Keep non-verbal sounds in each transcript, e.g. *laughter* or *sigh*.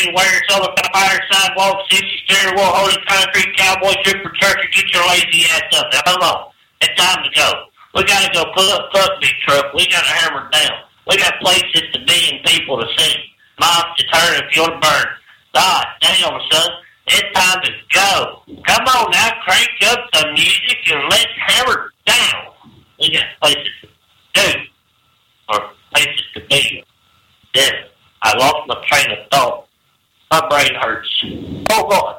green wire, solar fire sidewalk, sixty steering wheel, Holy concrete, cowboy trooper, turkey, get your lazy ass up there. on, It's time to go. We gotta go pull up, fuck big truck. We gotta hammer down. We got places to be and people to see. Mom, to turn if you're to burn. God damn, son. It's time to go. Come on now, crank up the music and let's hammer down. We got places to do or places to be. Then I lost my train of thought my brain hurts. Oh, Hold on.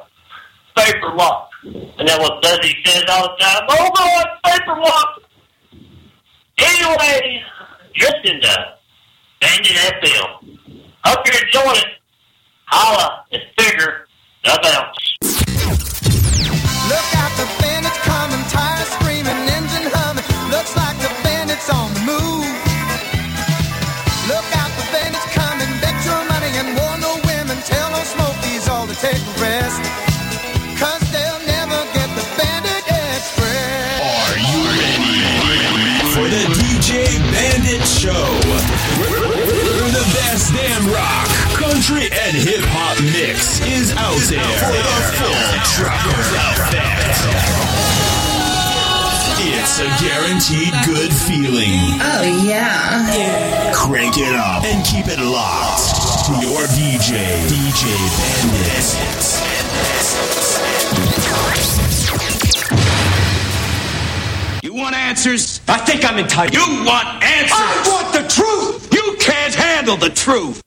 paper lock. And that what Dudley says all the time. Oh, Hold on. paper lock. Anyway, listen to Bandit FM. Hope you're enjoying it. Holla It's bigger. the bounce. out there for the full trucker outfit. It's a guaranteed good feeling. Oh, yeah. Crank it up and keep it locked. to Your DJ, DJ Bandit. You want answers? I think I'm entitled. You want answers? I want the truth! You can't handle the truth!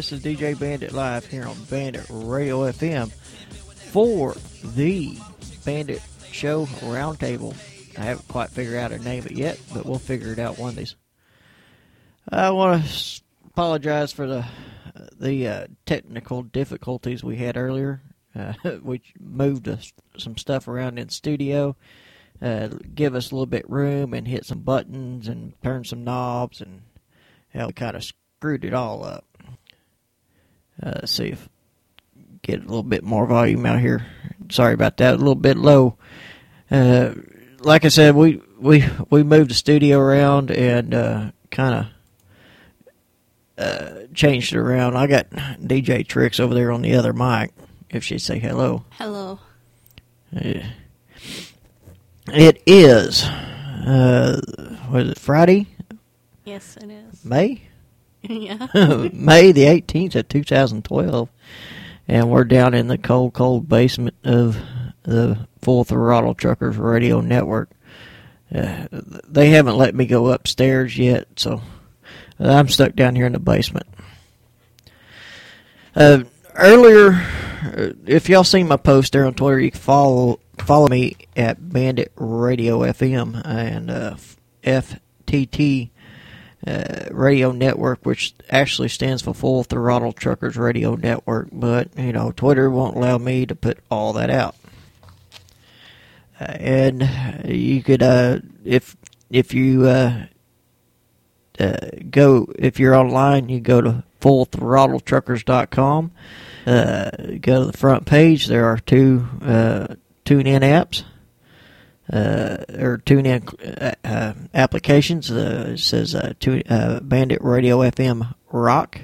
This is DJ Bandit Live here on Bandit Radio FM for the Bandit Show Roundtable. I haven't quite figured out a name it yet, but we'll figure it out one of these. I want to apologize for the the uh, technical difficulties we had earlier. Uh, *laughs* moved us some stuff around in studio, uh, give us a little bit room, and hit some buttons and turn some knobs, and hell, kind of screwed it all up. Uh, see if get a little bit more volume out here. Sorry about that, a little bit low. Uh, like I said, we we we moved the studio around and uh, kind of uh, changed it around. I got DJ Tricks over there on the other mic. If she'd say hello. Hello. Yeah. It is. Uh, what is it? Friday, Yes, it is. May, *laughs* yeah. *laughs* May the eighteenth of two thousand twelve, and we're down in the cold, cold basement of the Full Throttle Truckers Radio Network. Uh, they haven't let me go upstairs yet, so I'm stuck down here in the basement. Uh, earlier, uh, if y'all seen my post there on Twitter, you can follow follow me at Bandit Radio FM and uh, FTT uh, Radio Network, which actually stands for Full Throttle Truckers Radio Network. But you know, Twitter won't allow me to put all that out. Uh, and you could, uh, if if you uh, uh, go if you're online, you go to fullthrottletruckers.com. Go to the front page. There are two uh, tune-in apps or tune-in uh, uh, applications. Uh, it says uh, tune, uh, Bandit Radio FM Rock,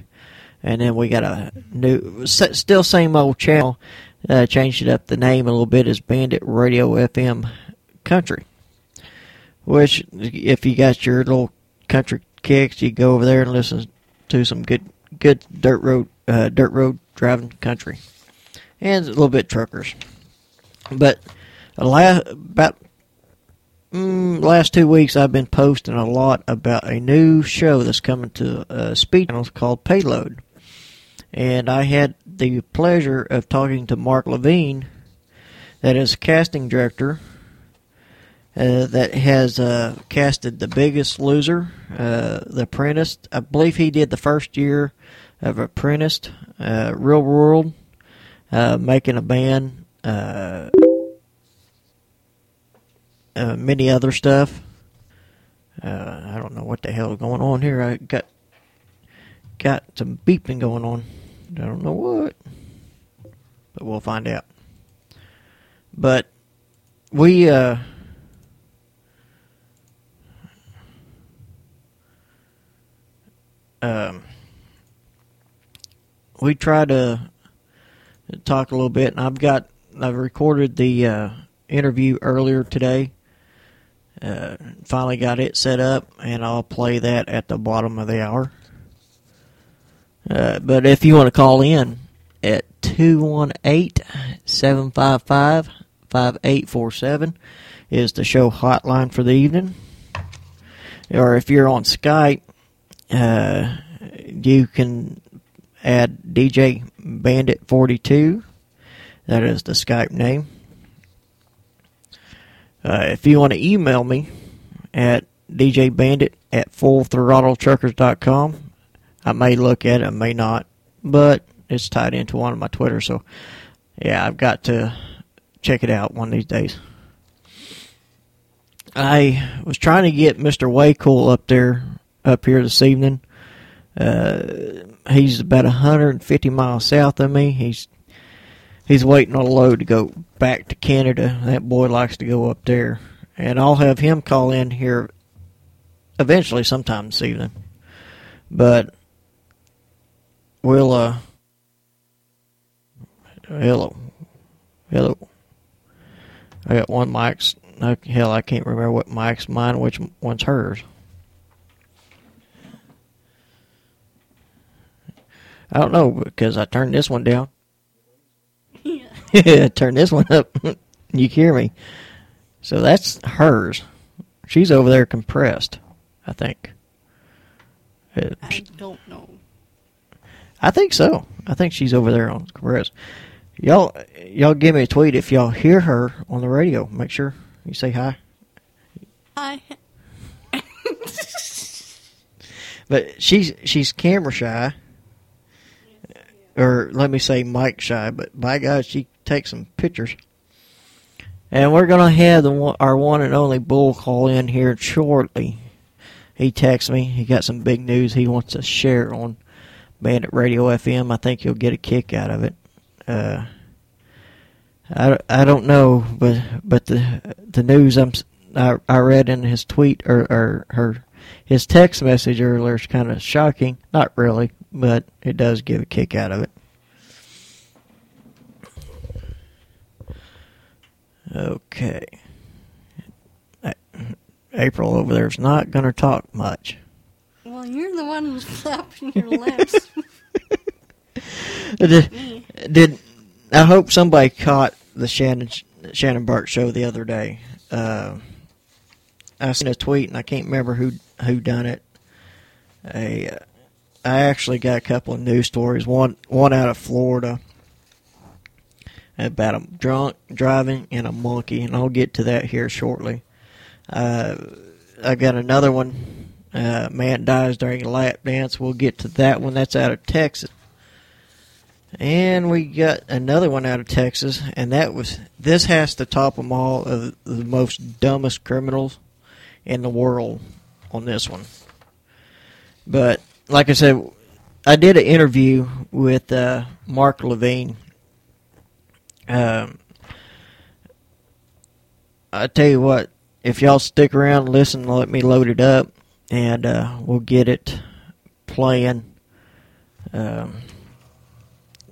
and then we got a new, still same old channel. Uh, changed it up the name a little bit as Bandit Radio FM Country. Which, if you got your little country kicks, you go over there and listen to some good, good dirt road, uh, dirt road driving country, and a little bit truckers. But about mm, last two weeks, I've been posting a lot about a new show that's coming to uh, speed channels called Payload, and I had the pleasure of talking to Mark Levine, that is casting director uh, that has uh, casted The Biggest Loser, uh, The Apprentice. I believe he did the first year of Apprentice, uh, Real World, uh, Making a Band, uh, many other stuff. Uh, I don't know what the hell is going on here. I got got some beeping going on. I don't know what, but we'll find out. But we uh, um, we try to talk a little bit, and I've got I've recorded the uh, interview earlier today. Uh, finally got it set up, and I'll play that at the bottom of the hour. Uh, but if you want to call in at 218-755-5847 is the show hotline for the evening. Or if you're on Skype, uh, you can add DJ Bandit 42. That is the Skype name. Uh, if you want to email me at djbandit at fullthrottletruckers.com, I may look at it, I may not, but it's tied into one of my Twitter, so yeah, I've got to check it out one of these days. I was trying to get Mr. Waycool up there, up here this evening. Uh, he's about 150 miles south of me. He's he's waiting on a load to go back to Canada. That boy likes to go up there, and I'll have him call in here eventually, sometime this evening. But we'll uh, hello, hello. I got one mic's. Hell, I can't remember what mic's mine, which one's hers. I don't know because I turned this one down. Yeah, *laughs* turn this one up. *laughs* you hear me? So that's hers. She's over there compressed, I think. I don't know. I think so. I think she's over there on compressed. Y'all, y'all give me a tweet if y'all hear her on the radio. Make sure you say hi. Hi. *laughs* But she's she's camera shy, or let me say mic shy. But by God, she takes some pictures. And we're gonna have the our one and only Bull call in here shortly. He texts me. He got some big news he wants to share on Bandit Radio FM. I think you'll get a kick out of it. Uh, I, I don't know, but but the the news I'm I, I read in his tweet or, or her his text message earlier is kind of shocking. Not really, but it does give a kick out of it. Okay. April over there is not going to talk much. well, you're the one who's flapping your lips. *laughs* Did, did I hope somebody caught the Shannon Shannon Burke show the other day? Uh, I seen a tweet and I can't remember who who done it. A, uh, I actually got a couple of news stories. One one out of Florida about a drunk driving and a monkey, and I'll get to that here shortly. Uh, I got another one. Uh, man dies during a lap dance. We'll get to that one. That's out of Texas. And we got another one out of Texas, and that was this has to top them all of the most dumbest criminals in the world on this one. But like I said, I did an interview with uh, Mark Levine. Um, I tell you what, if y'all stick around and listen, let me load it up, and uh, we'll get it playing. Um,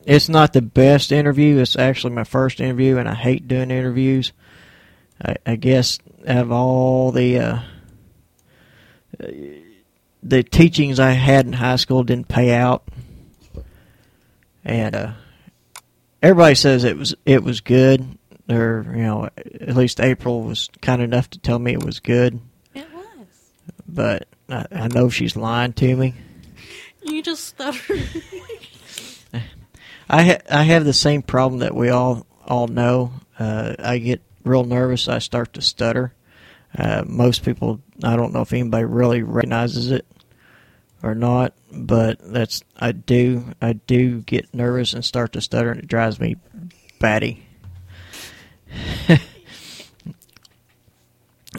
it's not the best interview. It's actually my first interview, and I hate doing interviews. I, I guess out of all the uh, the teachings I had in high school didn't pay out, and uh, everybody says it was it was good, or you know, at least April was kind enough to tell me it was good. It was. But I, I know she's lying to me. You just stuttered. *laughs* I ha- I have the same problem that we all all know. Uh, I get real nervous. I start to stutter. Uh, most people, I don't know if anybody really recognizes it or not, but that's I do. I do get nervous and start to stutter, and it drives me batty. *laughs*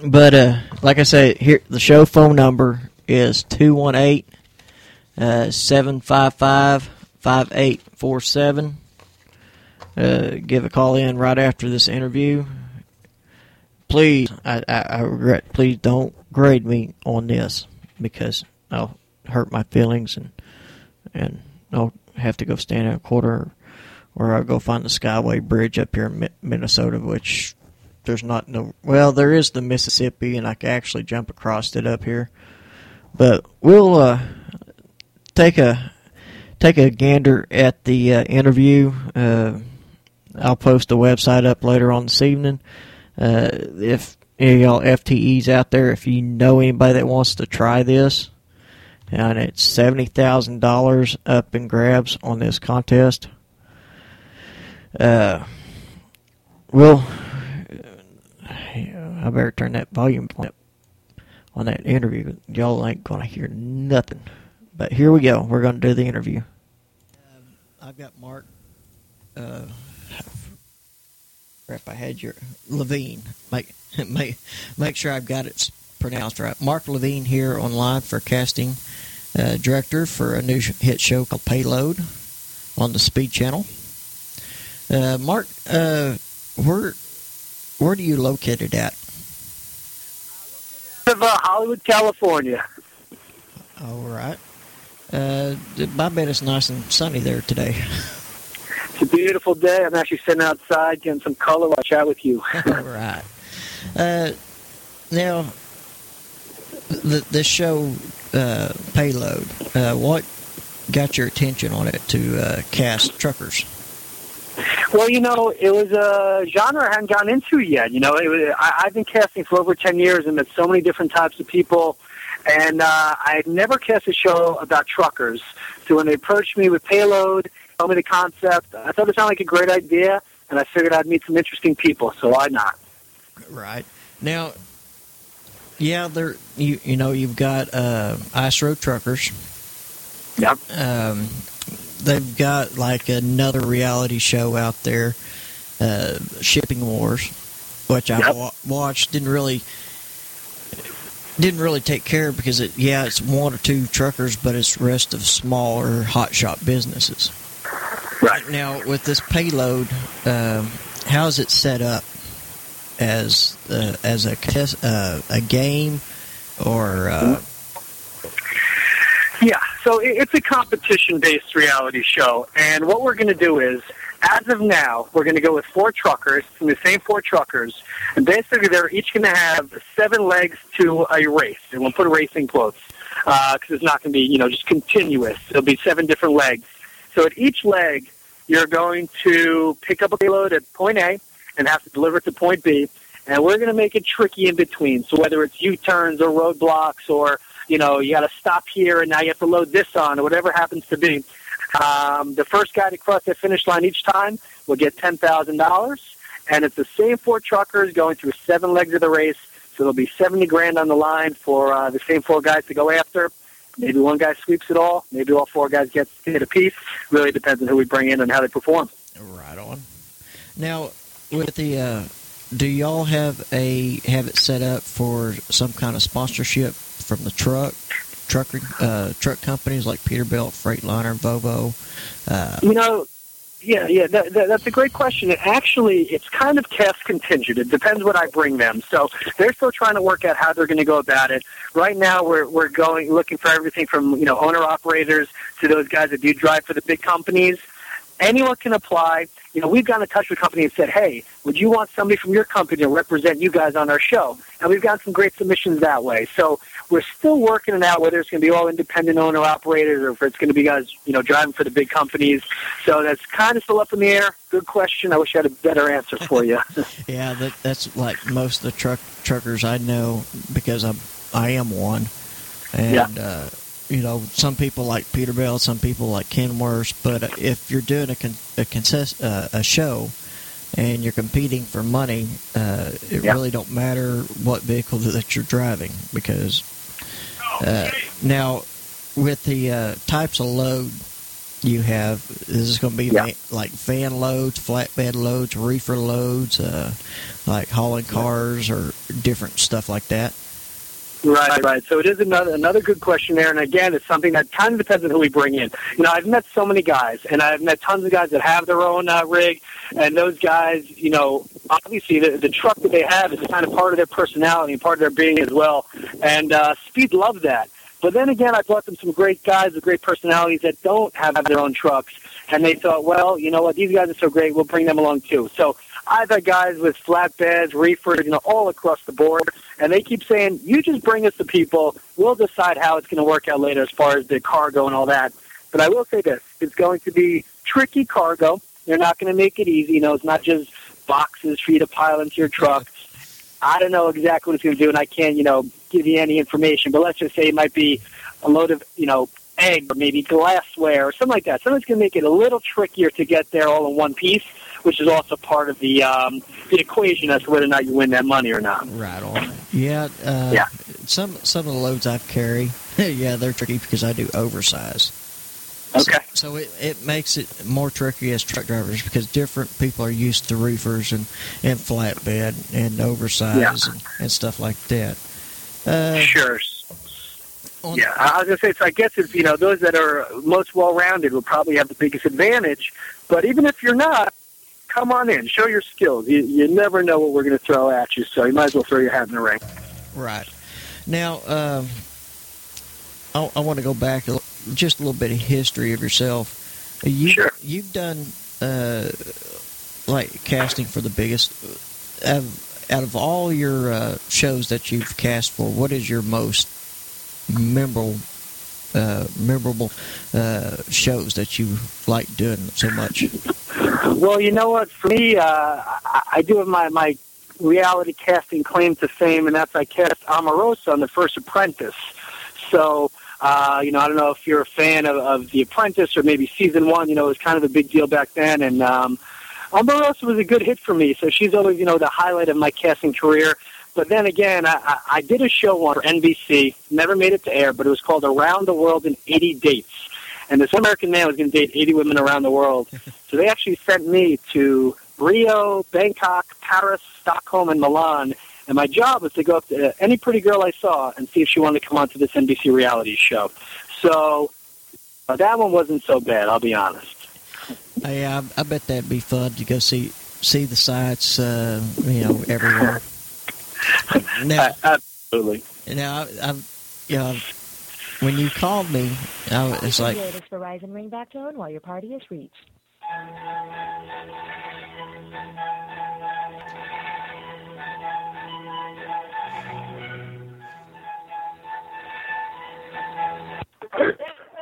but uh, like I say, here the show phone number is two one eight uh, seven five five five eight four seven. Uh, give a call in right after this interview. Please, I, I, I regret. Please don't grade me on this because I'll hurt my feelings and and I'll have to go stand in a quarter, or I'll go find the Skyway Bridge up here in Minnesota, which there's not no. Well, there is the Mississippi, and I can actually jump across it up here. But we'll uh, take a take a gander at the uh, interview. Uh, I'll post the website up later on this evening. Uh, if any of y'all FTEs out there, if you know anybody that wants to try this, and it's seventy thousand dollars up in grabs on this contest. Uh, we'll. I better turn that volume up on that interview. Y'all ain't gonna hear nothing. But here we go. We're gonna do the interview. I've got Mark. Uh, crap, I had your Levine. Make *laughs* make make sure I've got it pronounced right. Mark Levine here online for casting uh, director for a new hit show called Payload on the Speed Channel. Uh, Mark, uh, where where do you located at? of uh, Hollywood, California. All right. Uh, I bet it's nice and sunny there today. It's a beautiful day. I'm actually sitting outside getting some color while I chat with you. *laughs* All right. Uh, now, the the show uh, payload. Uh, what got your attention on it to uh, cast truckers? Well, you know, it was a genre I hadn't gotten into yet. You know, it was, I, I've been casting for over 10 years and met so many different types of people. And uh, I had never cast a show about truckers. So when they approached me with Payload, told me the concept, I thought it sounded like a great idea. And I figured I'd meet some interesting people. So why not? Right. Now, Yeah, they're you you know you've got uh, Ice Road Truckers. Yep. Um, they've got like another reality show out there, uh, Shipping Wars, which I Yep. wa- watched. Didn't really didn't really take care because it yeah it's one or two truckers, but it's rest of smaller hot shot businesses. Right. Now with this payload, um, how is it set up as uh, as a test, uh, a game or uh, Yeah, so it's a competition-based reality show, and what we're going to do is, as of now, we're going to go with four truckers the same four truckers, and basically they're each going to have seven legs to a race, and we'll put racing quotes because it's not going to be you know just continuous. It'll be seven different legs. So at each leg, you're going to pick up a payload at point A and have to deliver it to point B, and we're going to make it tricky in between. So whether it's U-turns or roadblocks or you know, you got to stop here and now you have to load this on or whatever happens to be. Um, the first guy to cross the finish line each time will get ten thousand dollars, and it's the same four truckers going through seven legs of the race. So there'll be seventy grand on the line for uh, the same four guys to go after. Maybe one guy sweeps it all. Maybe all four guys get hit a piece. Really depends on who we bring in and how they perform. Right on. Now, with the, uh, do y'all have a have it set up for some kind of sponsorship from the truck trucker uh, truck companies like Peterbilt, Freightliner, Volvo? Uh, You know, yeah, yeah, that, that, that's a great question. It actually, it's kind of cast contingent. It depends what I bring them. So they're still trying to work out how they're going to go about it. Right now, we're we're going looking for everything from you know owner operators to those guys that do drive for the big companies. Anyone can apply. You know, we've gotten in touch with companies and said, "Hey, would you want somebody from your company to represent you guys on our show?" And we've gotten some great submissions that way. So we're still working it out whether it's going to be all independent owner operators or if it's going to be guys, you know, driving for the big companies. So that's kind of still up in the air. Good question. I wish I had a better answer for you. *laughs* yeah, that that's like most of the truck truckers I know because I'm I am one, and uh, you know some people like Peterbilt, some people like Kenworth, but if you're doing a con- a, consist- uh, a show and you're competing for money, uh, it Yeah. really don't matter what vehicle that you're driving because uh, now with the uh, types of load you have, this is going to be Yeah. like van loads, flatbed loads, reefer loads, uh, like hauling cars or different stuff like that. Right, right. So it is another another good question there, and again, it's something that kind of depends on who we bring in. You know, I've met so many guys, and I've met tons of guys that have their own uh, rig, and those guys, you know, obviously the, the truck that they have is kind of part of their personality and part of their being as well. And uh, Speed loved that. But then again, I brought them some great guys with great personalities that don't have their own trucks, and they thought, well, you know what, these guys are so great, we'll bring them along too. So I've had guys with flatbeds, reefers, you know, all across the board, and they keep saying, you just bring us the people, we'll decide how it's going to work out later as far as the cargo and all that. But I will say this, it's going to be tricky cargo. They're not going to make it easy. You know, it's not just boxes for you to pile into your truck. I don't know exactly what it's going to do, and I can't, you know, give you any information. But let's just say it might be a load of, you know, egg or maybe glassware or something like that. Something's going to make it a little trickier to get there all in one piece, which is also part of the um, the equation as to whether or not you win that money or not. Right on. Yeah, uh, Yeah. Some some of the loads I carry, *laughs* yeah, they're tricky because I do oversize. Okay. So it, it makes it more tricky as truck drivers because different people are used to reefers and, and flatbed and oversize Yeah. and, and stuff like that. Uh, Sure. Yeah, I was gonna say. So I guess it's you know those that are most well-rounded will probably have the biggest advantage. But even if you're not, come on in, show your skills. You, you never know what we're going to throw at you, so you might as well throw your hat in the ring. Right. Now, um, I, I want to go back a, just a little bit of history of yourself. You, Sure. You've done uh, like casting for the biggest. Out of, out of all your uh, shows that you've cast for, what is your most memorable, uh, memorable uh, shows that you like doing so much? Well, you know what? For me, uh, I, I do have my my reality casting claim to fame, and that's I cast Omarosa on The First Apprentice. So, uh, you know, I don't know if you're a fan of, of The Apprentice or maybe season one. You know, it was kind of a big deal back then, and um, Omarosa was a good hit for me. So she's always, you know, the highlight of my casting career. But then again, I, I, did a show on NBC, never made it to air, but it was called Around the World in 80 Dates. And this American man was going to date 80 women around the world. *laughs* so they actually sent me to Rio, Bangkok, Paris, Stockholm, and Milan. And my job was to go up to any pretty girl I saw and see if she wanted to come onto this NBC reality show. So uh, that one wasn't so bad, I'll be honest. Hey, I, I bet that'd be fun to go see see the sights, uh, you know, everywhere. *laughs* Now, uh, Absolutely. now, I, I, you know, when you called me, I was it's like, Enjoy this Verizon ringback tone while your party is reached.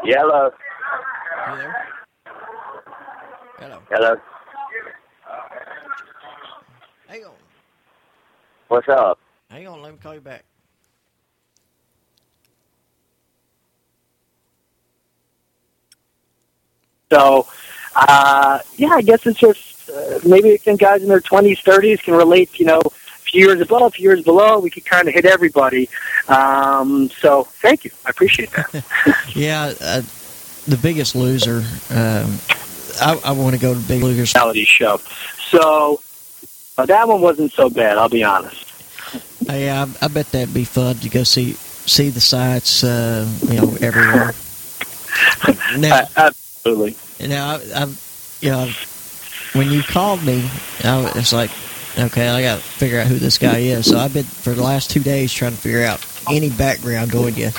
Hello. Hello. Hello. Hang on. What's up? hang on, let me call you back. So, uh, yeah, I guess it's just uh, maybe some guys in their 20s, 30s can relate, you know, a few years above, a few years below. We could kind of hit everybody. Um, so, thank you. I appreciate that. *laughs* *laughs* Yeah, uh, the biggest loser. Um, I, I want to go to Big Losers. reality show. So, uh, that one wasn't so bad, I'll be honest. Hey, I, I bet that'd be fun to go see see the sights, uh, you know, everywhere. *laughs* Now, Absolutely. now, I, I, you know, when you called me, I was like, okay, I got to figure out who this guy is. So I've been for the last two days trying to figure out any background on you,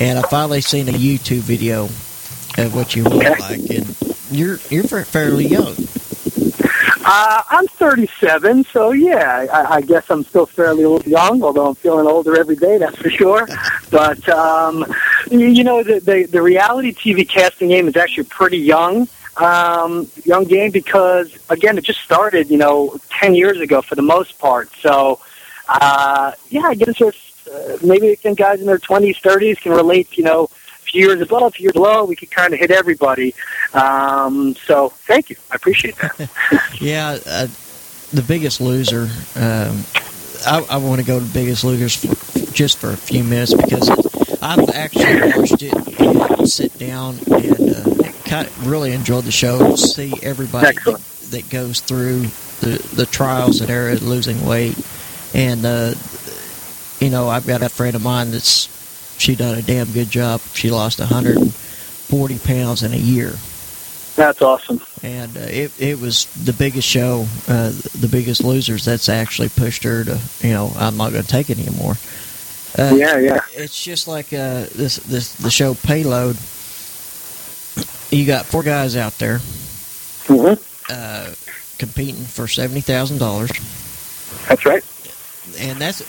and I finally seen a YouTube video of what you look like, and you're you're fairly young. Uh, I'm 37, so yeah, I, I guess I'm still fairly young, although I'm feeling older every day, that's for sure. *laughs* But, um, you, know, the, the, the reality TV casting game is actually pretty young. Um, young game because, again, it just started, you know, 10 years ago for the most part. So, uh, yeah, I guess just uh, maybe some guys in their 20s, 30s can relate, you know, years above, years below. We could kind of hit everybody. Um, so, thank you. I appreciate that. *laughs* *laughs* Yeah, uh, the Biggest Loser. Um, I, I want to go to Biggest Losers for, just for a few minutes because I've actually watched it and sit down and uh, kind of really enjoyed the show. See everybody that, that goes through the the trials that are losing weight, and uh, you know I've got a friend of mine that's she done a damn good job. She lost 140 pounds in a year. That's awesome. And uh, it it was the biggest show, uh, the biggest losers. That's actually pushed her to, you know, I'm not going to take it anymore. Uh, Yeah, yeah. It's just like uh, this this the show Payload. You got four guys out there uh, competing for seventy thousand dollars. That's right. And that's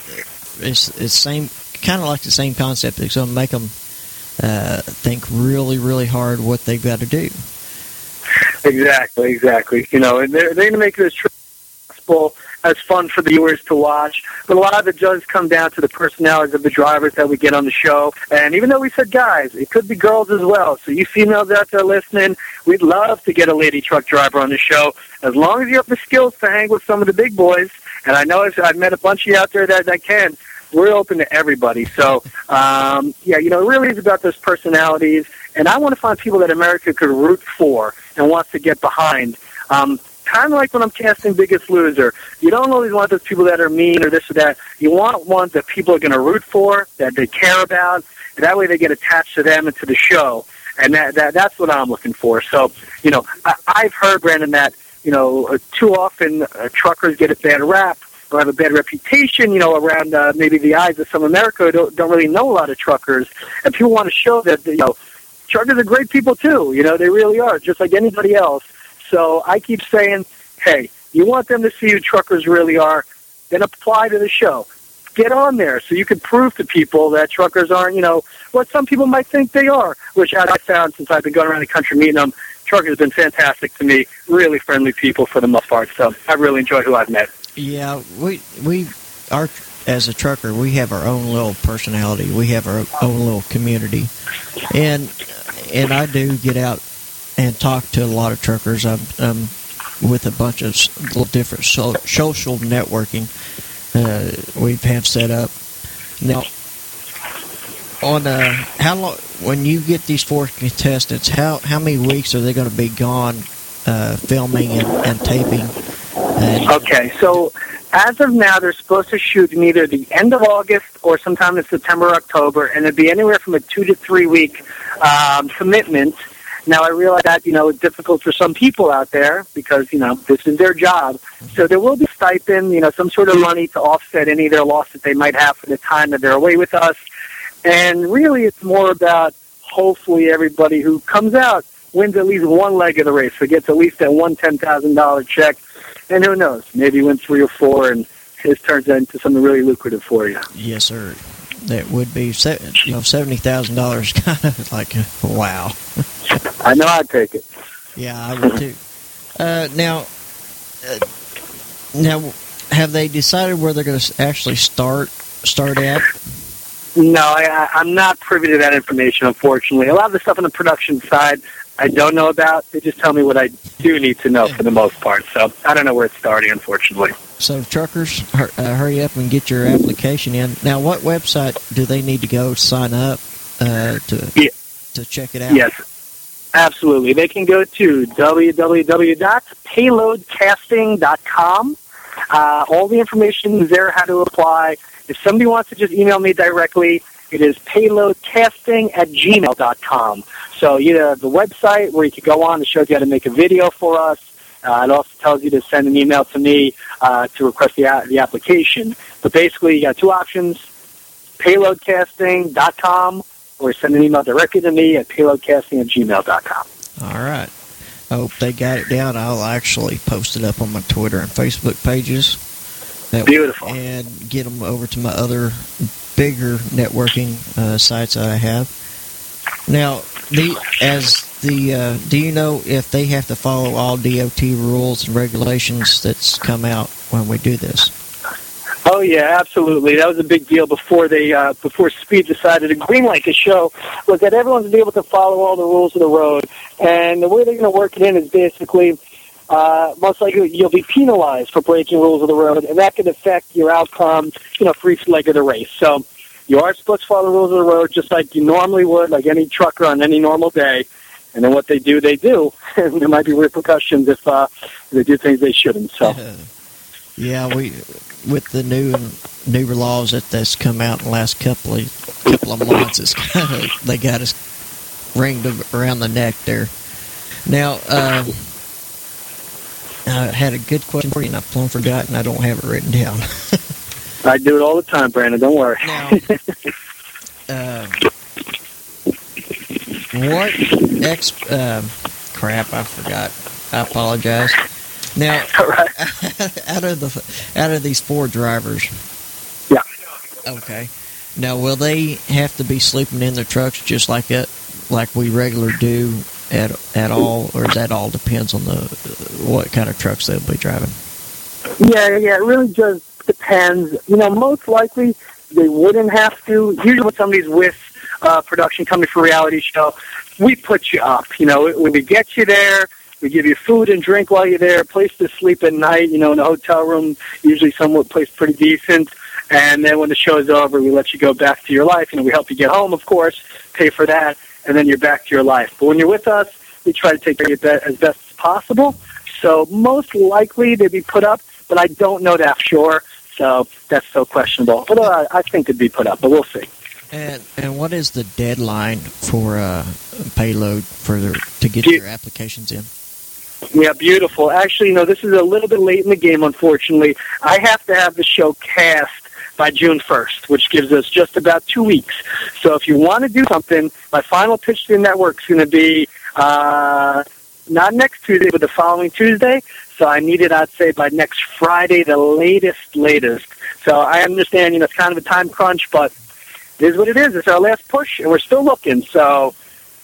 it's it's same kind of like the same concept. It's going to make them uh, think really really hard what they've got to do. Exactly, exactly. You know, and they're, they're going to make this trip possible as fun for the viewers to watch. But a lot of it does come down to the personalities of the drivers that we get on the show. And even though we said guys, it could be girls as well. So you females out there listening, we'd love to get a lady truck driver on the show as long as you have the skills to hang with some of the big boys. And I know I've, I've met a bunch of you out there that, that can. We're open to everybody. So, um, yeah, you know, it really is about those personalities. And I want to find people that America could root for and wants to get behind. Um, kind of like when I'm casting Biggest Loser. You don't always want those people that are mean or this or that. You want ones that people are going to root for, that they care about. That way they get attached to them and to the show. And that, that that's what I'm looking for. So, you know, I, I've heard, Brandon, that, you know, uh, too often uh, truckers get a bad rap or have a bad reputation, you know, around uh, maybe the eyes of some America who don't, don't really know a lot of truckers. And people want to show that, you know, truckers are great people too. You know, they really are, just like anybody else. So I keep saying, hey, you want them to see who truckers really are, then apply to the show. Get on there so you can prove to people that truckers aren't, you know, what some people might think they are, which I found since I've been going around the country meeting them. Truckers have been fantastic to me, really friendly people for the most part. So I really enjoy who I've met. Yeah, we we our as a trucker, we have our own little personality. We have our own little community, and and I do get out and talk to a lot of truckers. I'm, I'm with a bunch of little different so, social networking uh, we have set up. Now, on uh, how long when you get these four contestants, how how many weeks are they going to be gone uh, filming and, and taping? And, Okay, so as of now, they're supposed to shoot in either the end of August or sometime in September, October, and it'd be anywhere from a two to three week um, commitment. Now, I realize that you know it's difficult for some people out there because you know this is their job. So there will be stipend, you know, some sort of money to offset any of their loss that they might have for the time that they're away with us. And really, it's more about hopefully everybody who comes out wins at least one leg of the race, so gets at least that one ten thousand dollar check. And who knows, maybe win three or four, and this turns into something really lucrative for you. yes, sir. That would be you know seventy thousand dollars. *laughs* Kind of like wow. I know I'd take it. Yeah, I would too. Uh, now, uh, now, have they decided where they're going to actually start start at? No, I- I'm not privy to that information, unfortunately. A lot of the stuff on the production side, I don't know about. They just tell me what I do need to know for the most part. So I don't know where it's starting, unfortunately. So, truckers, uh, hurry up and get your application in. Now, what website do they need to go sign up uh, to Yeah. to check it out? Yes, absolutely. They can go to www.payloadcasting.com. Uh, all the information is there, how to apply. If somebody wants to just email me directly, it is payloadcasting at gmail.com. So you have the website where you can go on. It shows you how to make a video for us. Uh, it also tells you to send an email to me uh, to request the, a- the application. But basically, you got two options, payloadcasting.com or send an email directly to me at payloadcasting at gmail.com. All right. I hope they got it down. I'll actually post it up on my Twitter and Facebook pages. That- Beautiful. And get them over to my other bigger networking uh, sites I have. Now, the as the uh, do you know if they have to follow all DOT rules and regulations that's come out when we do this? Oh yeah, absolutely. That was a big deal before they uh, before Speed decided to greenlight the show was that everyone's be able to follow all the rules of the road, and the way they're going to work it in is basically uh, most likely you'll be penalized for breaking rules of the road, and that can affect your outcome, you know, for each leg of the race. So you are supposed to follow the rules of the road just like you normally would, like any trucker on any normal day. And then what they do, they do. *laughs* And there might be repercussions if uh, they do things they shouldn't. So. Yeah, we with the new newer laws that that's come out in the last couple of couple of months, it's *laughs* kind of they got us ringed around the neck there. Now, um, I had a good question for you, and I've plumb forgotten. I don't have it written down. I do it all the time, Brandon. Don't worry. *laughs* uh, what ex? Um, crap, I forgot. I apologize. Now, *laughs* *laughs* out of the out of these four drivers, yeah. Okay. Now, will they have to be sleeping in their trucks just like it, like we regular do at at all, or that all depends on the what kind of trucks they'll be driving? Yeah, yeah, it really just depends. You know, most likely they wouldn't have to. Usually, when somebody's with uh, production company for a reality show, we put you up. You know, when we get you there, we give you food and drink while you're there, a place to sleep at night. You know, in a hotel room, usually somewhat place pretty decent. And then when the show's over, we let you go back to your life. You know, we help you get home, of course, pay for that, and then you're back to your life. But when you're with us, we try to take care of you as best as possible. So most likely they'd be put up, but I don't know that for sure. So that's so questionable. But uh, I think they'd be put up, but we'll see. And and what is the deadline for uh, payload for their, to get your applications in? Yeah, beautiful. Actually, you know, this is a little bit late in the game, unfortunately. I have to have the show cast by June 1st, which gives us just about two weeks. So if you want to do something, my final pitch to the network is going to be uh, not next Tuesday, but the following Tuesday. So I need it, I'd say, by next Friday, the latest, latest. So I understand, you know, it's kind of a time crunch, but it is what it is. It's our last push, and we're still looking. So,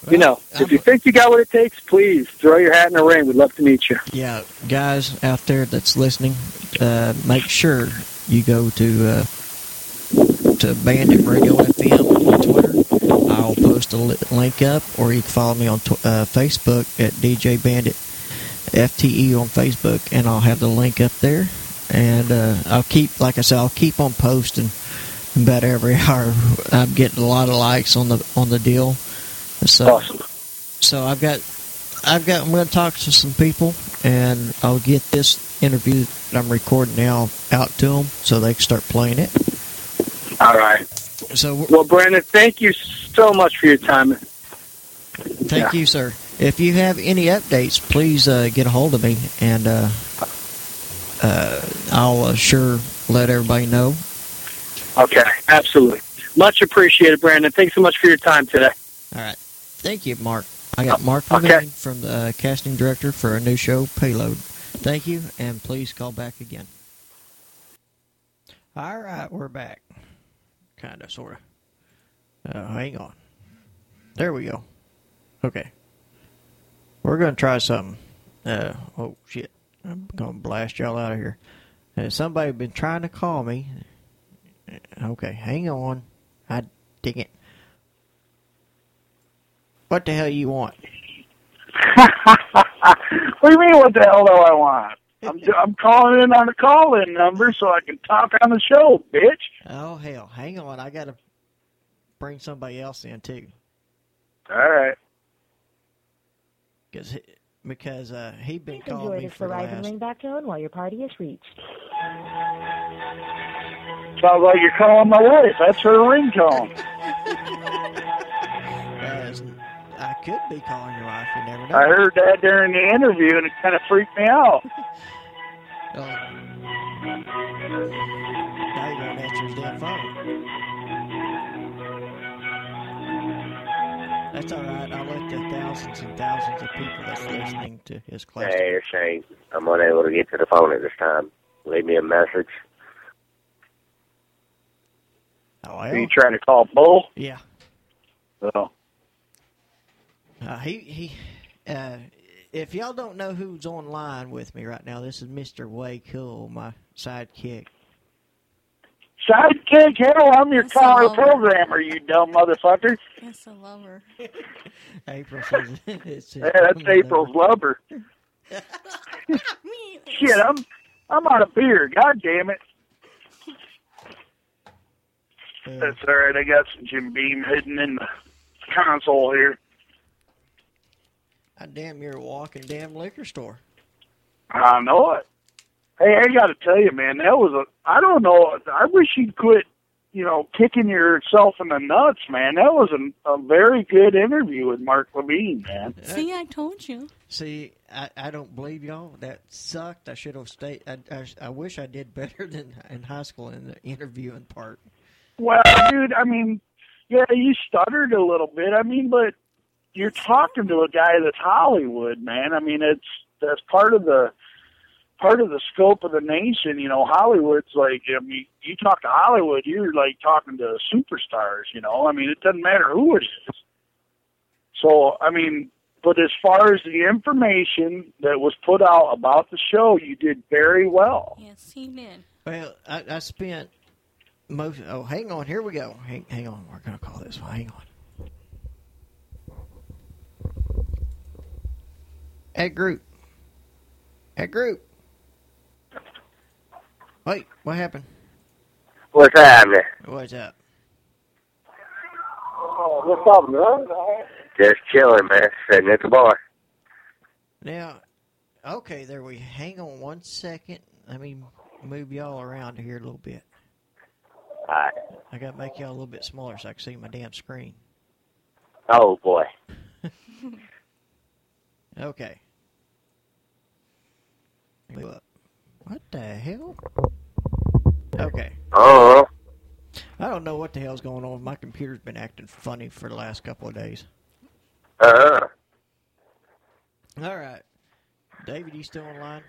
you know, if you think you got what it takes, please throw your hat in the ring. We'd love to meet you. Yeah, guys out there that's listening, uh, make sure you go to uh, to Bandit Radio FM on Twitter. I'll post a li- link up, or you can follow me on tw- uh, Facebook at DJ Bandit FTE on Facebook, and I'll have the link up there. and uh, I'll keep, like I said, I'll keep on posting about every *laughs* hour. I'm getting a lot of likes on the on the deal. So, Awesome. so I've got, I've got. I'm going to talk to some people, and I'll get this interview that I'm recording now out to them so they can start playing it. All right. So, well, Brandon, thank you so much for your time. Thank you, sir. If you have any updates, please uh, get a hold of me, and uh, uh, I'll uh, sure let everybody know. Okay, absolutely. Much appreciated, Brandon. Thanks so much for your time today. All right. Thank you, Mark. I got Mark Okay. From the uh, casting director for a new show, Payload. Thank you, and please call back again. All right, we're back. Kind of, sort of. Uh, hang on. There we go. Okay. We're going to try something. Uh, oh, shit. I'm going to blast y'all out of here. Uh, somebody been trying to call me. Okay, hang on. I dig it. What the hell you want? *laughs* what do you mean? What the hell do I want? I'm I'm calling in on a call-in number so I can talk on the show, bitch. Oh hell, hang on. I got to bring somebody else in too, All right. because because uh, he been Enjoy calling me this for the Verizon last. ringback tone while your party is reached. Sounds like you're calling my wife. That's her ringtone. Could be calling your wife. You never know. I heard that during the interview, and it kind of freaked me out. Oh. *laughs* Now you don't answer his damn phone. That's all right. I'll let the thousands and thousands of people that's listening to his class. Hey, it's Shane. I'm unable to get to the phone at this time. Leave me a message. Oh, Are you trying to call Bull? Yeah. Oh. Uh, he he. Uh, if y'all don't know who's online with me right now, this is Mister Way Cool, my sidekick. Sidekick, hell, I'm your caller programmer, you dumb motherfucker. *laughs* That's a lover. her. *laughs* April says *laughs* it's. Yeah, that's April's lover. Shit, I'm I'm out of beer. God damn it. That's all right. I got some Jim Beam hidden in the console here. I damn near a walking damn liquor store. I know it. Hey, I got to tell you, man, that was a. I don't know. I wish you'd quit. You know, kicking yourself in the nuts, man. That was a, a very good interview with Mark Levine, man. *laughs* See, I told you. See, I, I don't believe y'all. That sucked. I should have stayed. I, I, I wish I did better *laughs* than in high school in the interviewing part. Well, dude, I mean, yeah, you stuttered a little bit. I mean, but you're talking to a guy that's Hollywood, man. I mean, it's that's part of the part of the scope of the nation. You know, Hollywood's like, I mean, you talk to Hollywood, you're like talking to superstars. You know, I mean, it doesn't matter who it is. So, I mean, but as far as the information that was put out about the show, you did very well. Yes, he did. Well, I, I spent most. Oh, hang on. Here we go. Hang, hang on. We're gonna call this one. Hang on. At group. At group. Wait, what happened? What's happening? What's up? Oh, what's up, man? Just chilling, man. Sitting at the bar. Now, okay, there we. Hang on one second. Let me move y'all around here a little bit. Alright. I gotta make y'all a little bit smaller so I can see my damn screen. Oh, boy. *laughs* Okay. Move. What the hell? Okay. Oh. I don't know what the hell's going on. My computer's been acting funny for the last couple of days. Uh-huh. All right. David, you still online?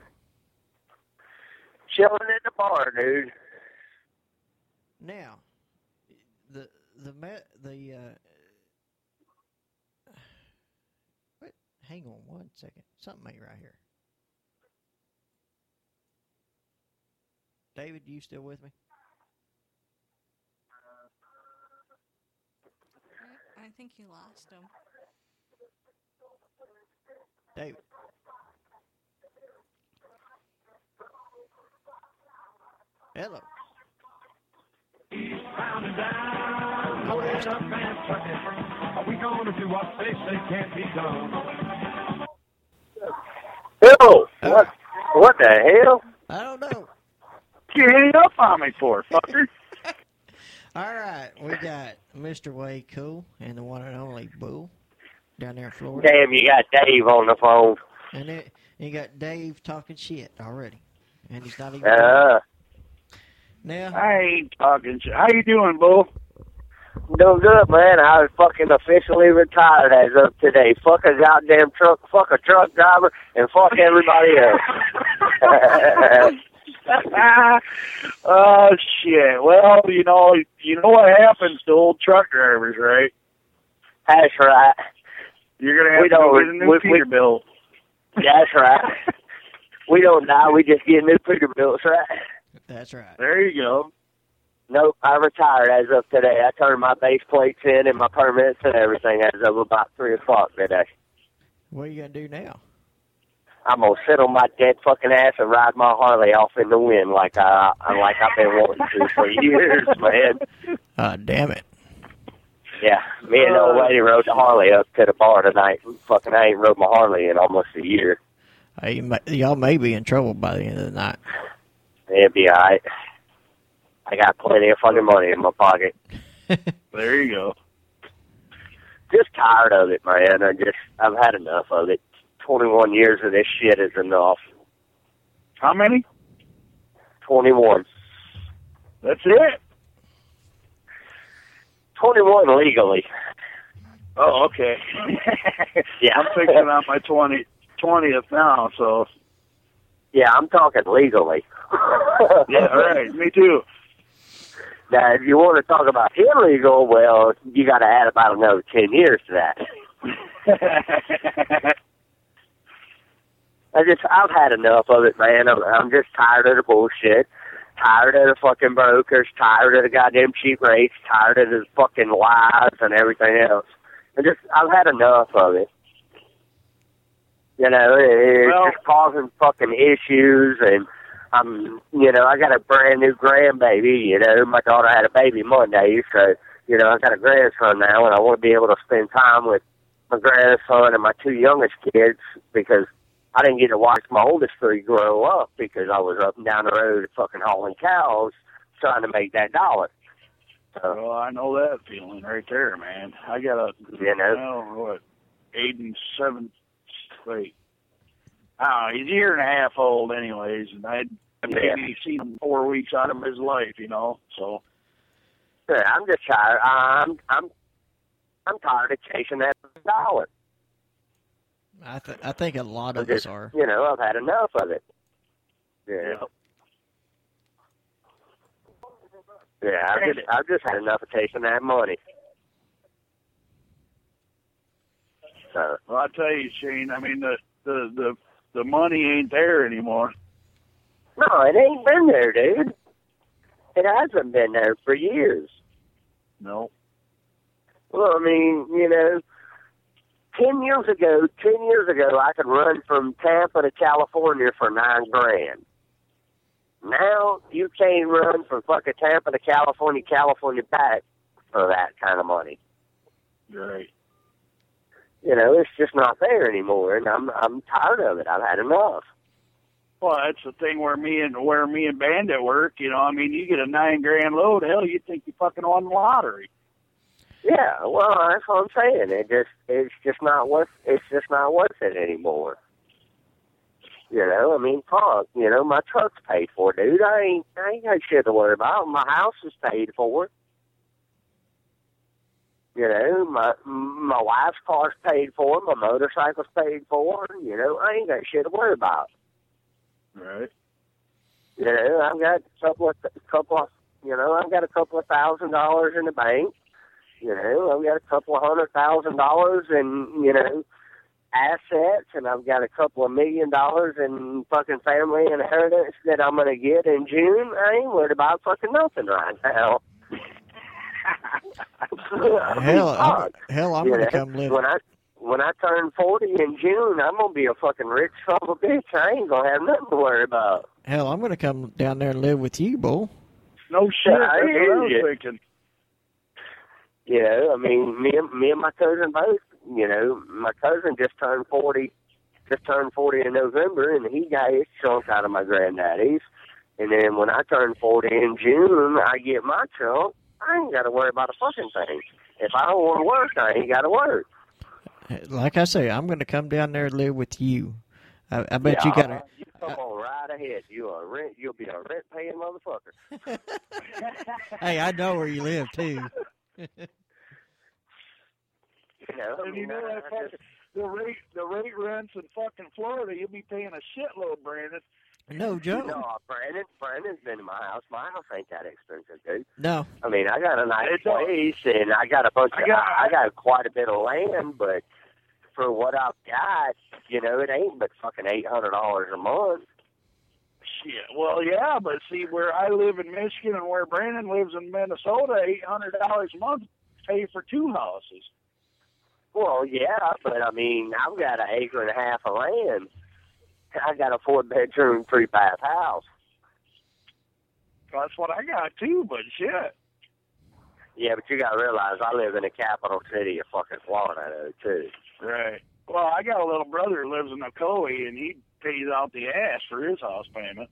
Chilling at the bar, dude. Now, the the me- the uh, what? Hang on one second. Something ain't right here. David, you still with me? I think you lost him. David. Hello. Are we going to do what they say can't be done? Bill, what, what the hell? I don't know. You hang up on me for, fucker. *laughs* All right, we got Mr. Wade Cool and the one and only Bull down there in Florida. Damn, you got Dave on the phone. And it, you got Dave talking shit already, and he's not even. Uh, now I ain't talking shit. How you doing, Bull? doing good, man. I was fucking officially retired as of today. Fuck a goddamn truck, fuck a truck driver, and fuck everybody else. *laughs* oh shit. Well, you know, you know what happens to old truck drivers, right? That's right. You're gonna have We to go don't- get a new we- we- That's right. we don't die. We just get new Peterbilts, right? That's right. There you go. Nope, I retired as of today. I turned my base plates in and my permits and everything as of about three o'clock today. What are you gonna do now? I'm gonna sit on my dead fucking ass and ride my Harley off in the wind like I like I've been wanting to for years, *laughs* man. Ah, damn it. Yeah, me and old lady rode the Harley up to the bar tonight. Fucking, I ain't rode my Harley in almost a year. Hey, y'all may be in trouble by the end of the night. It'll be alright. I got plenty of fucking money in my pocket. *laughs* There you go. Just tired of it, man. I just, I've had enough of it. 21 years of this shit is enough. How many? 21. That's it. 21 legally. Oh, okay. *laughs* Yeah. I'm fixing on my twenty twentieth now, so Yeah, I'm talking legally. *laughs* yeah, all right. Me too. Now, if you want to talk about illegal, well, you got to add about another 10 years to that. *laughs* I just, I've had enough of it, man. I'm, I'm just tired of the bullshit. Tired of the fucking brokers. Tired of the goddamn cheap rates. Tired of the fucking lies and everything else. I just, I've had enough of it. You know, it, it's Well- just causing fucking issues, and I'm, you know, I got a brand new grandbaby. You know, my daughter had a baby Monday, so you know, I got a grandson now, and I want to be able to spend time with my grandson and my two youngest kids because I didn't get to watch my oldest three grow up because I was up and down the road fucking hauling cows trying to make that dollar. So, Well, I know that feeling right there, man. I got a you know, well, what eight and seven wait. I don't know, he's a year and a half old anyways, and I'd Yeah. maybe seen him four weeks out of his life, you know. So yeah, I'm just tired. I'm, I'm, I'm tired of chasing that dollar. I th- I think a lot I of us are. you know, I've had enough of it. Yeah. Yeah, I've just, I've just had enough of chasing that money. So, well I tell you, Shane, I mean the the the the money ain't there anymore. no, it ain't been there, dude. It hasn't been there for years. No. Well, I mean, you know, ten years ago, ten years ago, I could run from Tampa to California for nine grand. Now you can't run from fucking Tampa to California, California back for that kind of money. Right. You know, it's just not there anymore, and I'm I'm tired of it. I've had enough. Well, that's the thing where me and where me and Bandit work. You know, I mean, you get a nine grand load, hell, you think you fucking won the lottery. Yeah, well, that's what I'm saying. It just it's just not worth it's just not worth it anymore. You know, I mean, fuck. You know, my truck's paid for, dude. I ain't I ain't got shit to worry about. My house is paid for. You know, my my wife's car's paid for. My motorcycle's paid for. You know, I ain't got shit to worry about. Right. You know, I've got a couple of couple of you know, I've got a couple of thousand dollars in the bank. You know, I've got a couple of hundred thousand dollars in, you know, assets and I've got a couple of million dollars in fucking family inheritance that I'm gonna get in June. I ain't worried about fucking nothing right now. *laughs* Hell, I'm, hell, I'm You gonna know, come live. When I when I turn forty in June, I'm gonna be a fucking rich son of a bitch. I ain't gonna have nothing to worry about. Hell, I'm going to come down there and live with you, bull. No shit. Yeah, I I hear was you. thinking. You know, I mean, me and me and my cousin both. You know, my cousin just turned forty, just turned forty in November, and he got his chunk out of my granddaddy's. And then when I turn forty in June, I get my chunk. I ain't got to worry about a fucking thing. If I don't want to work, I ain't got to work. Like I say, I'm going to come down there and live with you. I, I bet you got to. Uh, you come on right ahead. You a rent. You'll be a rent paying motherfucker. *laughs* Hey, I know where you live too. *laughs* You know, And you know that fucking, the rate the rate rents in fucking Florida, you'll be paying a shitload, Brandon. No joke. *laughs* No, Brandon. Brandon's been to my house. My house ain't that expensive, dude. No. I mean, I got a nice It's all- place, and I got a bunch I of. got- I got quite a bit of land, but for what I've got, you know, it ain't but fucking eight hundred dollars a month. Shit. Well, yeah, but see, where I live in Michigan and where Brandon lives in Minnesota, eight hundred dollars a month pay for two houses. Well, yeah, but I mean, I've got an acre and a half of land. I got a four bedroom, three bath house. That's what I got too. But shit. Yeah, but you got to realize I live in the capital city of fucking Florida, though, too. Right. Well, I got a little brother who lives in Ocoee, and he pays out the ass for his house payment.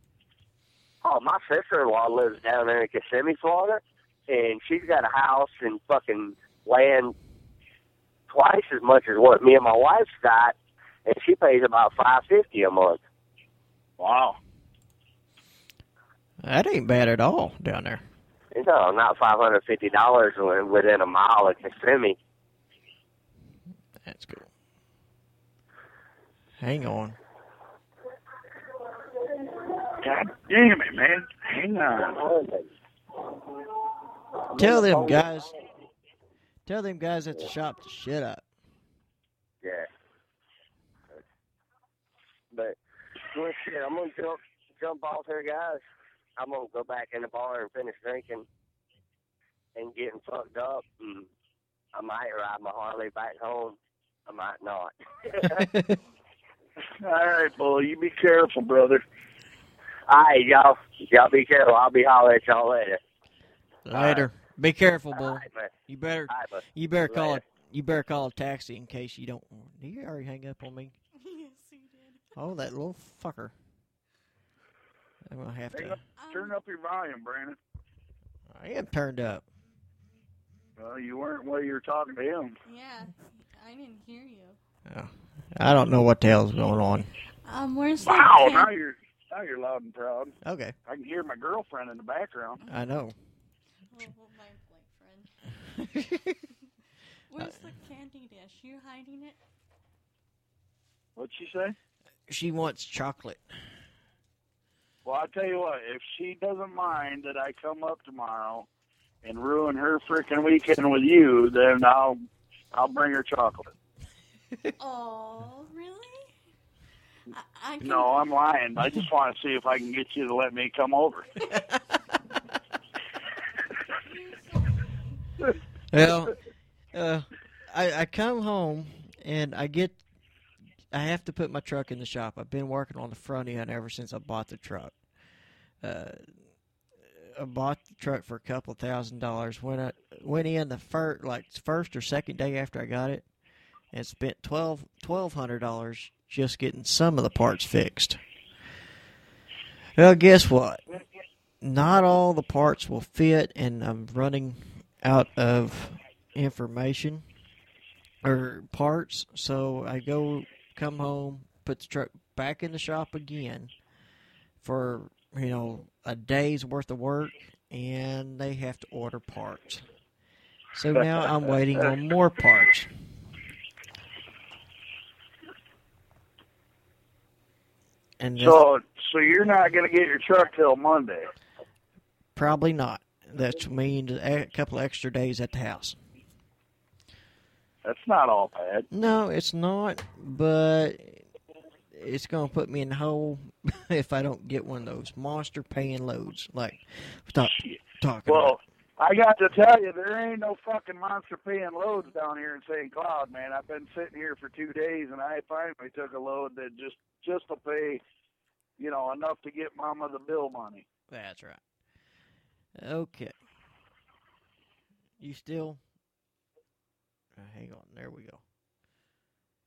Oh, my sister-in-law lives down there in Kissimmee, Florida, and she's got a house and fucking land twice as much as what me and my wife's got, and she pays about five fifty a month. Wow. That ain't bad at all down there. No, not five hundred fifty dollars within a mile of Kissimmee. That's cool. Hang on. God damn it, man. Hang on. Tell them guys. Tell them guys at the shop to shut up. Yeah. But well, shit, I'm gonna jump jump off here, guys. I'm gonna go back in the bar and finish drinking and getting fucked up, and I might ride my Harley back home. I might not. *laughs* All right, Bull. You be careful, brother. All right, y'all. Y'all be careful. I'll be hollering at y'all later. Later. Be careful, bull. All right, man. You better. All right, bud. You better call it. You better call a taxi in case you don't. Did you already hang up on me? *laughs* yes, he did. Oh, that little fucker. I'm gonna have Turn to. up, turn up your volume, Brandon. I am turned up. Well, you weren't while you were talking to him. Yeah, I didn't hear you. Oh, I don't know what the hell's going on. Um, where's Wow, the now you're now you're loud and proud. Okay, I can hear my girlfriend in the background. I know. Well, well, my boyfriend. *laughs* Where's the candy dish? You hiding it? What'd she say? She wants chocolate. Well, I tell you what, if she doesn't mind that I come up tomorrow and ruin her freaking weekend with you, then I'll I'll bring her chocolate. *laughs* Oh, really? I, I can, No, I'm lying. I just want to see if I can get you to let me come over. *laughs* Well, uh, I, I come home and I get. I have to put my truck in the shop. I've been working on the front end ever since I bought the truck. Uh, I bought the truck for a couple thousand dollars. When I went in the first, like first or second day after I got it, and spent twelve twelve hundred dollars just getting some of the parts fixed. Well, guess what? Not all the parts will fit, and I'm running out of information or parts. So I go, come home, put the truck back in the shop again for you know a day's worth of work, and they have to order parts. So now I'm waiting on more parts. And this- So, so you're not going to get your truck till Monday. Probably not. That means a couple of extra days at the house. That's not all bad. No, it's not, but it's going to put me in the hole *laughs* if I don't get one of those monster paying loads like stop talking Well, about. I got to tell you, there ain't no fucking monster paying loads down here in St. Cloud, man. I've been sitting here for two days, and I finally took a load that just just to pay, you know, enough to get Mama the bill money. That's right. Okay. You still? Uh, hang on. There we go.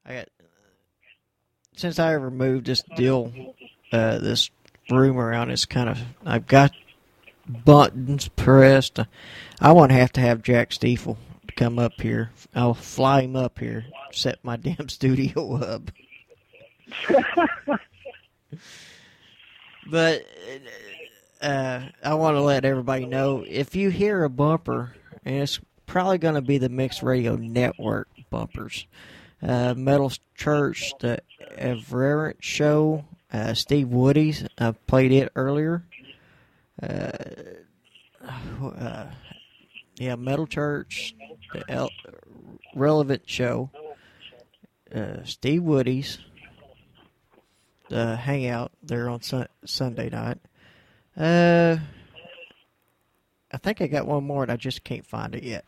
I got. Since I removed this deal, uh, this room around is kind of. I've got buttons pressed. I won't have to have Jack Stiefel come up here. I'll fly him up here, set my *laughs* damn studio up. *laughs* but uh, I want to let everybody know if you hear a bumper, and it's probably going to be the Mixed Radio Network bumpers. Uh, Metal Church, the Everett Show, uh, Steve Woody's. I played it earlier. Uh, uh, yeah, Metal Church, the El- Relevant Show, uh, Steve Woody's, the Hangout there on sun- Sunday night. Uh, I think I got one more, and I just can't find it yet.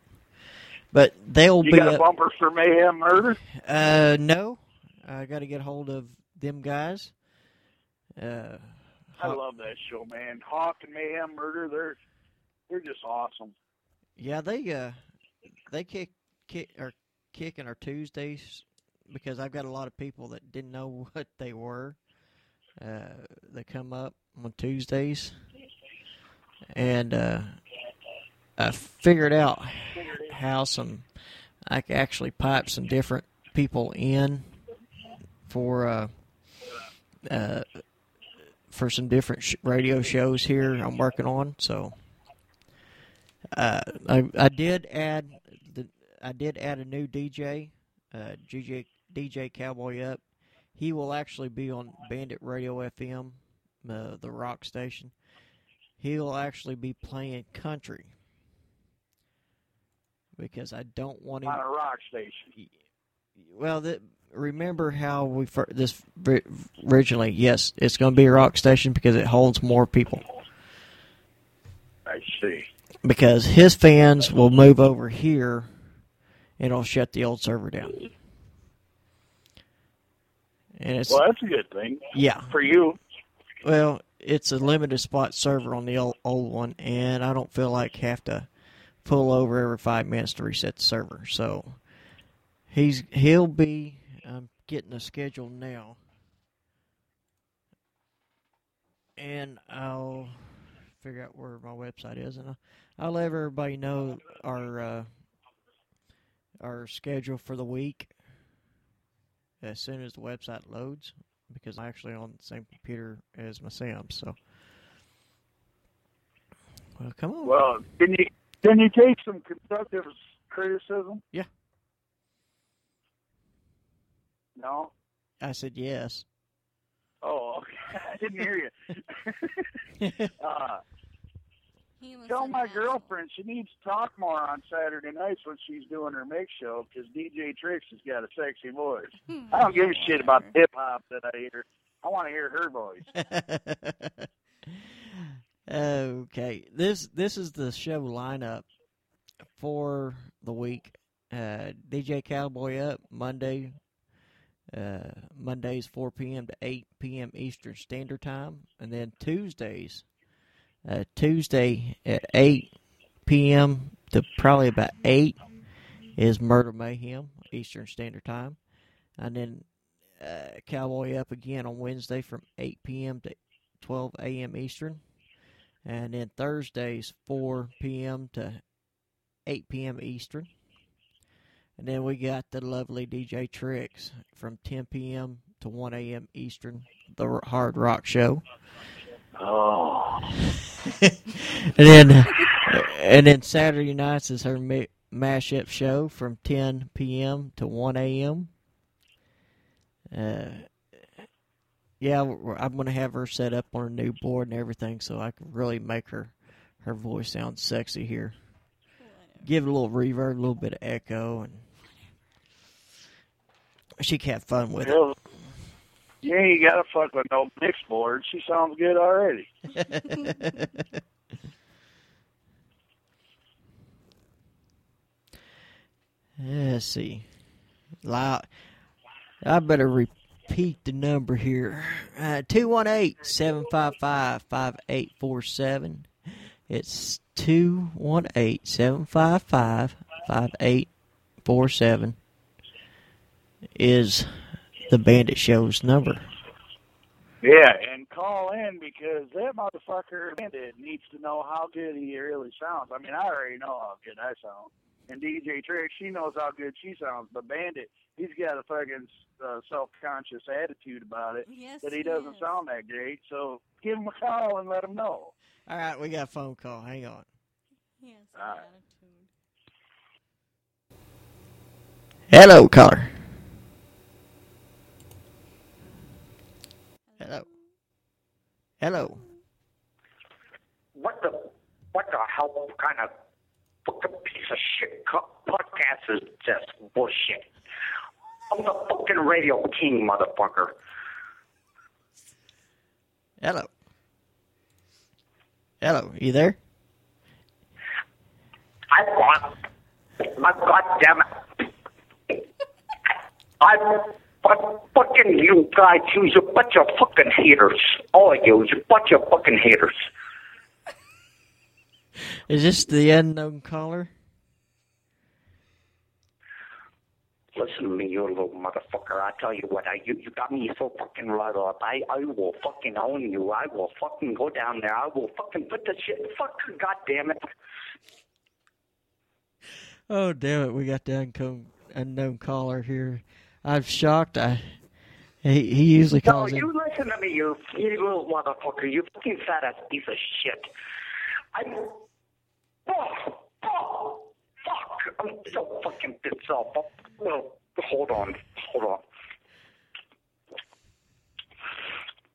But they'll You be got a bumper for Mayhem Murder? uh, no, I got to get hold of them guys. Uh, I love that show, man. Hawk and Mayhem Murder, they're they're just awesome. yeah, they uh, they kick kick or kicking our Tuesdays because I've got a lot of people that didn't know *laughs* what they were. Uh, they come up on Tuesdays, and uh, I figured it out how some I actually pipe some different people in for uh, uh, for some different sh- radio shows here I'm working on. So uh, I I did add the I did add a new DJ, uh, DJ DJ Cowboy Up. He will actually be on Bandit Radio FM, uh, the rock station. He'll actually be playing country because I don't want him On a rock station. well, the, remember how we fir- this originally? Yes, it's going to be a rock station because it holds more people. I see. Because his fans will move over here, and it'll shut the old server down. And it's Well, that's a good thing. Yeah. For you. well, it's a limited spot server on the old, old one, and I don't feel like have to pull over every five minutes to reset the server. So he's he'll be. Getting the schedule now, and I'll figure out where my website is, and I'll, I'll let everybody know our uh, our schedule for the week as soon as the website loads because I'm actually on the same computer as my Sam. So, well, come on. Well, can you can you take some constructive criticism? Yeah. No. I said yes. Oh, okay. *laughs* I didn't hear you. *laughs* uh, tell my girlfriend she needs to talk more on Saturday nights when she's doing her mix show because DJ Trix has got a sexy voice. I don't give a shit about hip hop that I hear. I want to hear her voice. *laughs* okay, this this is the show lineup for the week. Uh, DJ Cowboy up Monday. Uh, Mondays 4 p.m. to 8 p.m. Eastern Standard Time, and then Tuesdays, uh, Tuesday at 8 p.m. to probably about 8 is Murder Mayhem Eastern Standard Time, and then uh, Cowboy up again on Wednesday from 8 p.m. to 12 a.m. Eastern, and then Thursdays 4 p.m. to 8 p.m. Eastern. And then we got the lovely DJ Tricks from 10 p.m. to 1 a.m. Eastern, the Hard Rock Show. Oh. *laughs* and then, and then Saturday nights is her mi- mashup show from 10 p.m. to 1 a.m. Uh, yeah, I'm gonna have her set up on a new board and everything, so I can really make her her voice sound sexy here. Give it a little reverb, a little bit of echo, and she can have fun with it. Well, you ain't got to fuck with no mix board. She sounds good already. *laughs* Let's see. Loud. I better re- repeat the number here. Uh, 218-755-5847. It's 218-755-5847 is the Bandit Show's number. Yeah, and call in because that motherfucker Bandit needs to know how good he really sounds. I mean, I already know how good I sound. And DJ Trick, she knows how good she sounds. But Bandit, he's got a fucking uh, self-conscious attitude about it Yes, that he he doesn't is. sound that great. So give him a call and let him know. All right, we got a phone call. Hang on. He has All right. Hello, caller. Hello. Hello. What the what the hell kind of fucking piece of shit podcast is just bullshit? I'm the fucking radio king, motherfucker. Hello. Hello. You there? I want my goddamn. I fuck- fucking you guys, you's a bunch of fucking haters. All of you, you a bunch of fucking haters. Is this the unknown caller? Listen to me, you little motherfucker. I tell you what, I you, you got me so fucking right up. I I will fucking own you. I will fucking go down there. I will fucking put the shit. Fuck, god damn it. Oh damn it! We got the unknown unknown caller here. I'm shocked. I he he usually No, calls in. you listen to me, you, you little motherfucker. You fucking fat ass piece of shit. I. Oh, oh, fuck. I'm so fucking pissed off. Oh, hold on. Hold on.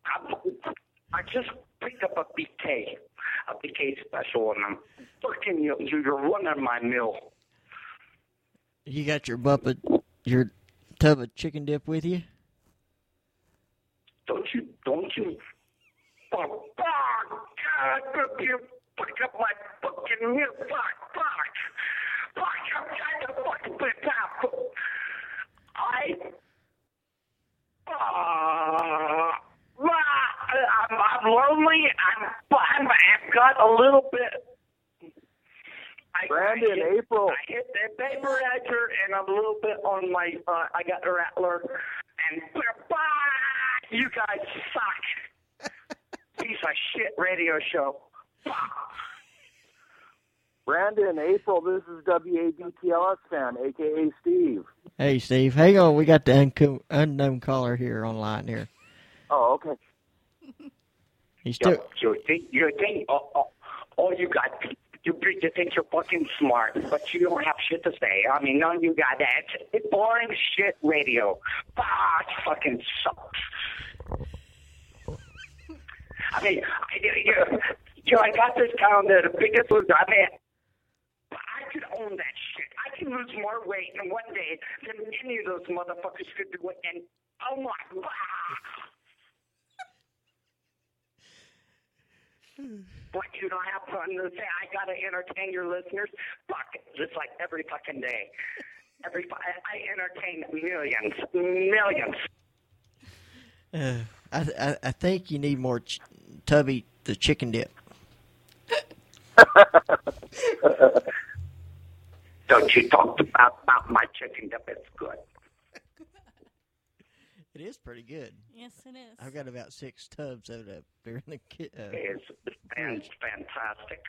I, I just picked up a BK, a BK special, and I'm fucking you. You're running my mill. You got your bucket, your tub of chicken dip with you? Don't you? Don't you? Oh, fuck! God, you up my fucking milk. Fuck! Fuck! Fuck! I'm trying to fucking put it down. I. Uh, I'm, I'm lonely. I'm, I'm, I've got a little bit. I, Brandon, I hit, April. I hit that paper edger and I'm a little bit on my. Uh, I got the rattler, and you guys suck. *laughs* Piece of shit radio show. Brandon, April, this is WABTLS fan, aka Steve. Hey Steve, hang on. We got the unco- unknown caller here online here. Oh, okay. He's still. You think you think oh, oh, all you got you you think you're fucking smart, but you don't have shit to say. I mean, none of you got that. It's boring shit radio. Ah, it fucking sucks. I mean, I, you, you know, I got this down there. The biggest loser. I mean, I could own that shit. I can lose more weight in one day than any of those motherfuckers could do it. And oh my, god. But you don't have something to say. I gotta entertain your listeners. Fuck, just like every fucking day. Every I, I entertain millions, millions. Uh, I, I I think you need more ch- Tubby the chicken dip. *laughs* Don't you talk about about my chicken dip? It's good. It is pretty good. Yes, it is. I've got about six tubs of it up there in the ki- uh, It's, it's fantastic.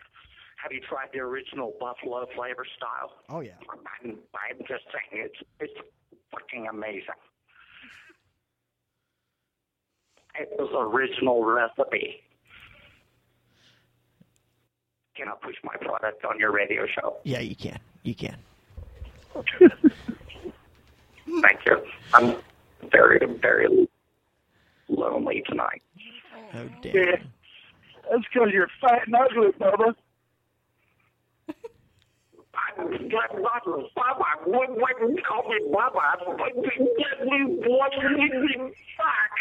Have you tried the original buffalo flavor style? Oh yeah. I'm, I'm just saying, it's it's fucking amazing. *laughs* It was original recipe. Can I push my product on your radio show? Yeah, you can. You can. *laughs* Thank you. I'm very, very lonely tonight. Oh Yeah. That's because you're fat and ugly, Bubba. I'm not Bubba. Bubba. What, what you call me Bubba? What you what you fuck?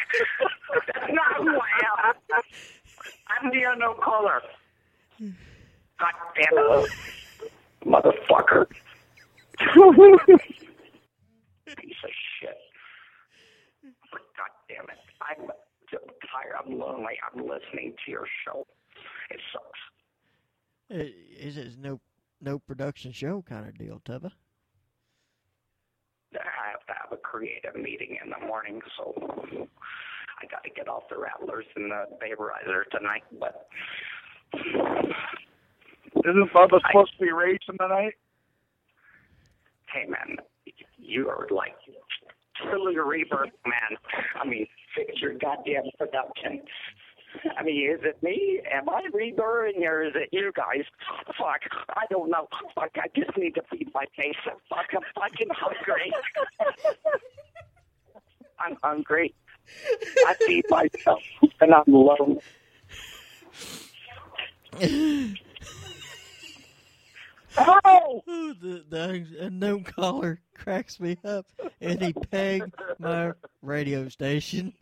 That's not who I am. I'm the unknown caller. *laughs* God damn it. Uh, motherfucker. Piece of shit. For God I'm tired. I'm lonely. I'm listening to your show. It sucks. Uh, it is it's no no production show kind of deal, Tubba. I have to have a creative meeting in the morning, so I got to get off the Rattlers and the Vaporizer tonight. But Isn't Bubba supposed to be racing tonight? hey, man, you are like truly a rebirth, man. I mean, fix your goddamn production. I mean, is it me? Am I rebirthing or is it you guys? Fuck, I don't know. Fuck, I just need to feed my face. Fuck, I'm fucking hungry. *laughs* I'm hungry. I feed myself and I'm alone. *laughs* Oh! The, the unknown caller cracks me up, and he pegged my radio station.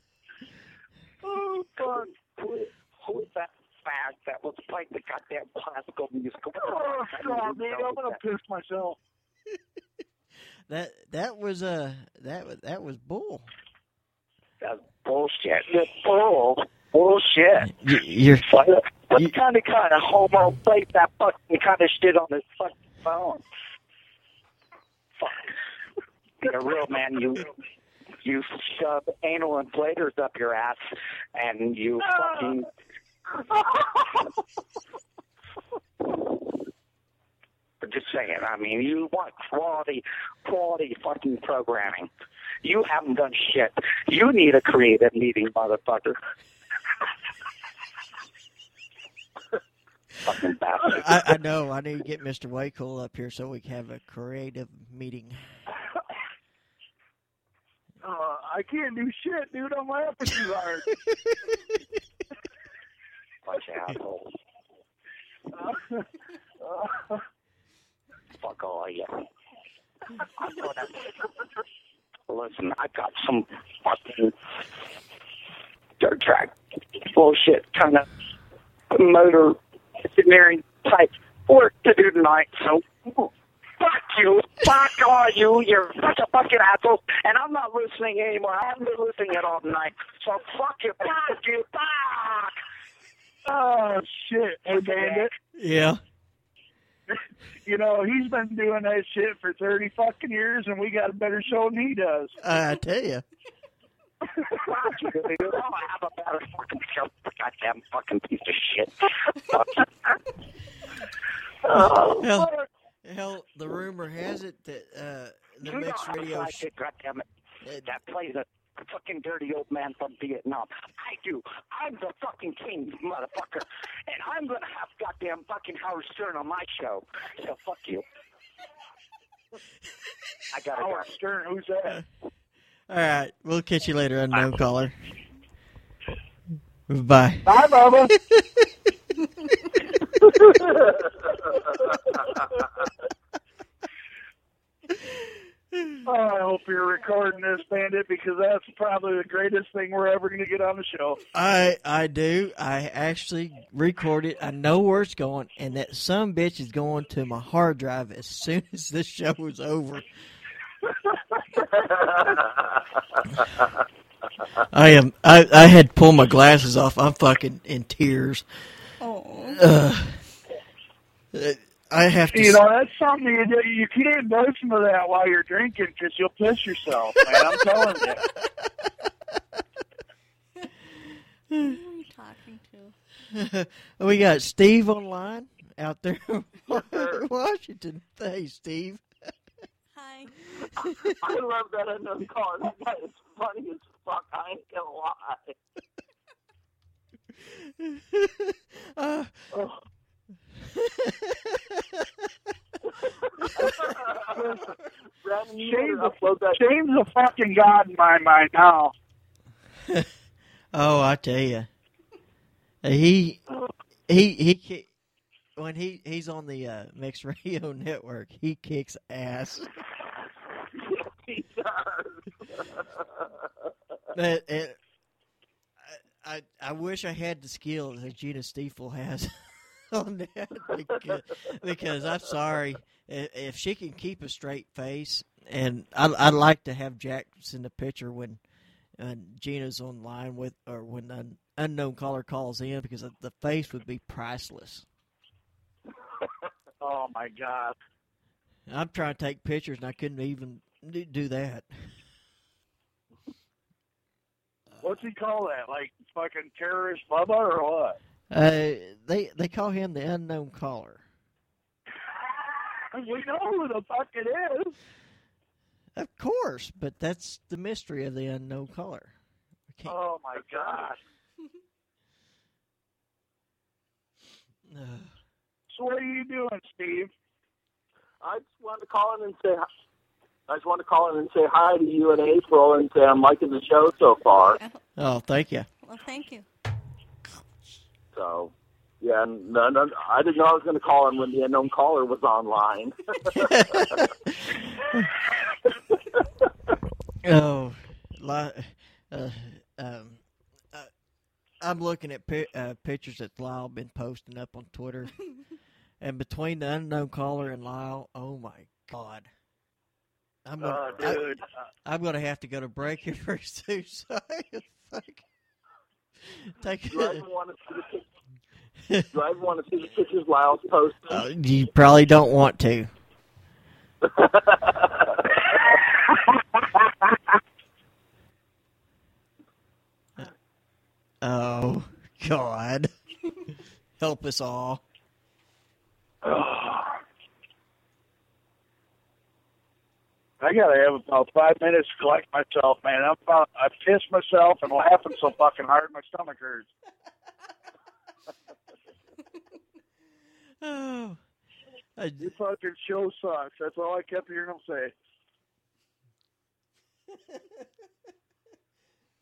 Oh, God. Who, who is that fag that was playing the goddamn classical music? Oh, God, man, I'm gonna piss myself. *laughs* That that was uh that was that was bull. That's bullshit. That's bull. Bullshit. Y- You're What, what kind of kind of homo plays that fucking kind of shit on his fucking phone? Fuck. You're a real man. You you shove anal inflators up your ass, and you fucking. *laughs* Just saying. I mean, you want quality, quality fucking programming. You haven't done shit. You need a creative meeting, motherfucker. *laughs* fucking bastard. I, I know. I need to get Mr. Waycool up here so we can have a creative meeting. Uh, I can't do shit, dude. I'm laughing too hard. *laughs* Bunch of assholes. Uh, *laughs* Fuck all of you. Listen. I got some fucking dirt track bullshit kind of motor engineering type work to do tonight. So fuck you, fuck all you. You're such a fucking asshole, and I'm not listening anymore. I haven't been listening at all tonight. So fuck you, fuck you, fuck. oh shit, hey Bandit. Yeah. *laughs* You know he's been doing that shit for thirty fucking years, and we got a better show than he does. I tell you. Fuck you. Oh, I have a better fucking show. Goddamn fucking piece of shit. oh, Hell, hell, the rumor has it that uh, the you mixed know I'm radio. a Sh- sidekick, goddammit, that plays a fucking dirty old man from Vietnam. I do. I'm the fucking king, motherfucker. And I'm gonna have goddamn fucking Howard Stern on my show. So fuck you. *laughs* I gotta Howard go. Stern, who's that? All right, we'll catch you later, unknown caller. Bye. Bye, Bubba. Oh, I hope you're recording this, Bandit, because that's probably the greatest thing we're ever going to get on the show. I I do. I actually record it. I know where it's going, and that some bitch is going to my hard drive as soon as this show is over. I am. I I had to pull my glasses off. I'm fucking in tears. Oh. Uh, I have to. You know, that's something you, do- you can't do some of that while you're drinking because you'll piss yourself, man. I'm telling you. Who are you talking to? we got Steve online out there in Washington. Hey, Steve. Hi. *laughs* I love that unknown caller. That guy is funny as fuck. I ain't gonna lie. *laughs* uh, Brandon, you Shane's better a, upload that. Shane's a fucking god in my mind now. oh, I tell you, he he he when he he's on the uh, Mixed Radio *laughs* Network, he kicks ass. It, I, I I wish I had the skill that Gina Stiefel has *laughs* on that because, because I'm sorry if, she can keep a straight face, and I, I'd like to have Jackson in the picture when uh, Gina's online with, or when an unknown caller calls in, because the face would be priceless. *laughs* Oh my god. I'm trying to take pictures, and I couldn't even do that. What's he call that? Like fucking terrorist Bubba or what? Uh, they they call him the unknown caller. *laughs* We know who the fuck it is. Of course, but that's the mystery of the unknown caller. Oh my god. *sighs* So what are you doing, Steve? I just wanted to call in and say I just want to call in and say hi to you and April and say I'm liking the show so far. Oh, thank you. Well, thank you. So yeah, no, no, I didn't know I was going to call in when the unknown caller was online. *laughs* Oh, li- uh, um, uh, I'm looking at pi- uh, pictures that Lyle been posting up on Twitter, *laughs* and between the unknown caller and Lyle, oh my god, I'm gonna, Oh, I- dude. I'm gonna have to go to break here very soon. So. Take Do I want to see the pic- Do I even want to see the pictures Lyle's posting? Uh, you probably don't want to. *laughs* Oh God, *laughs* help us all. *sighs* I gotta have about five minutes to collect myself, man. I'm about, I pissed myself and laughing so fucking hard my stomach hurts. *laughs* Oh, I... Your fucking show sucks. That's all I kept hearing him say.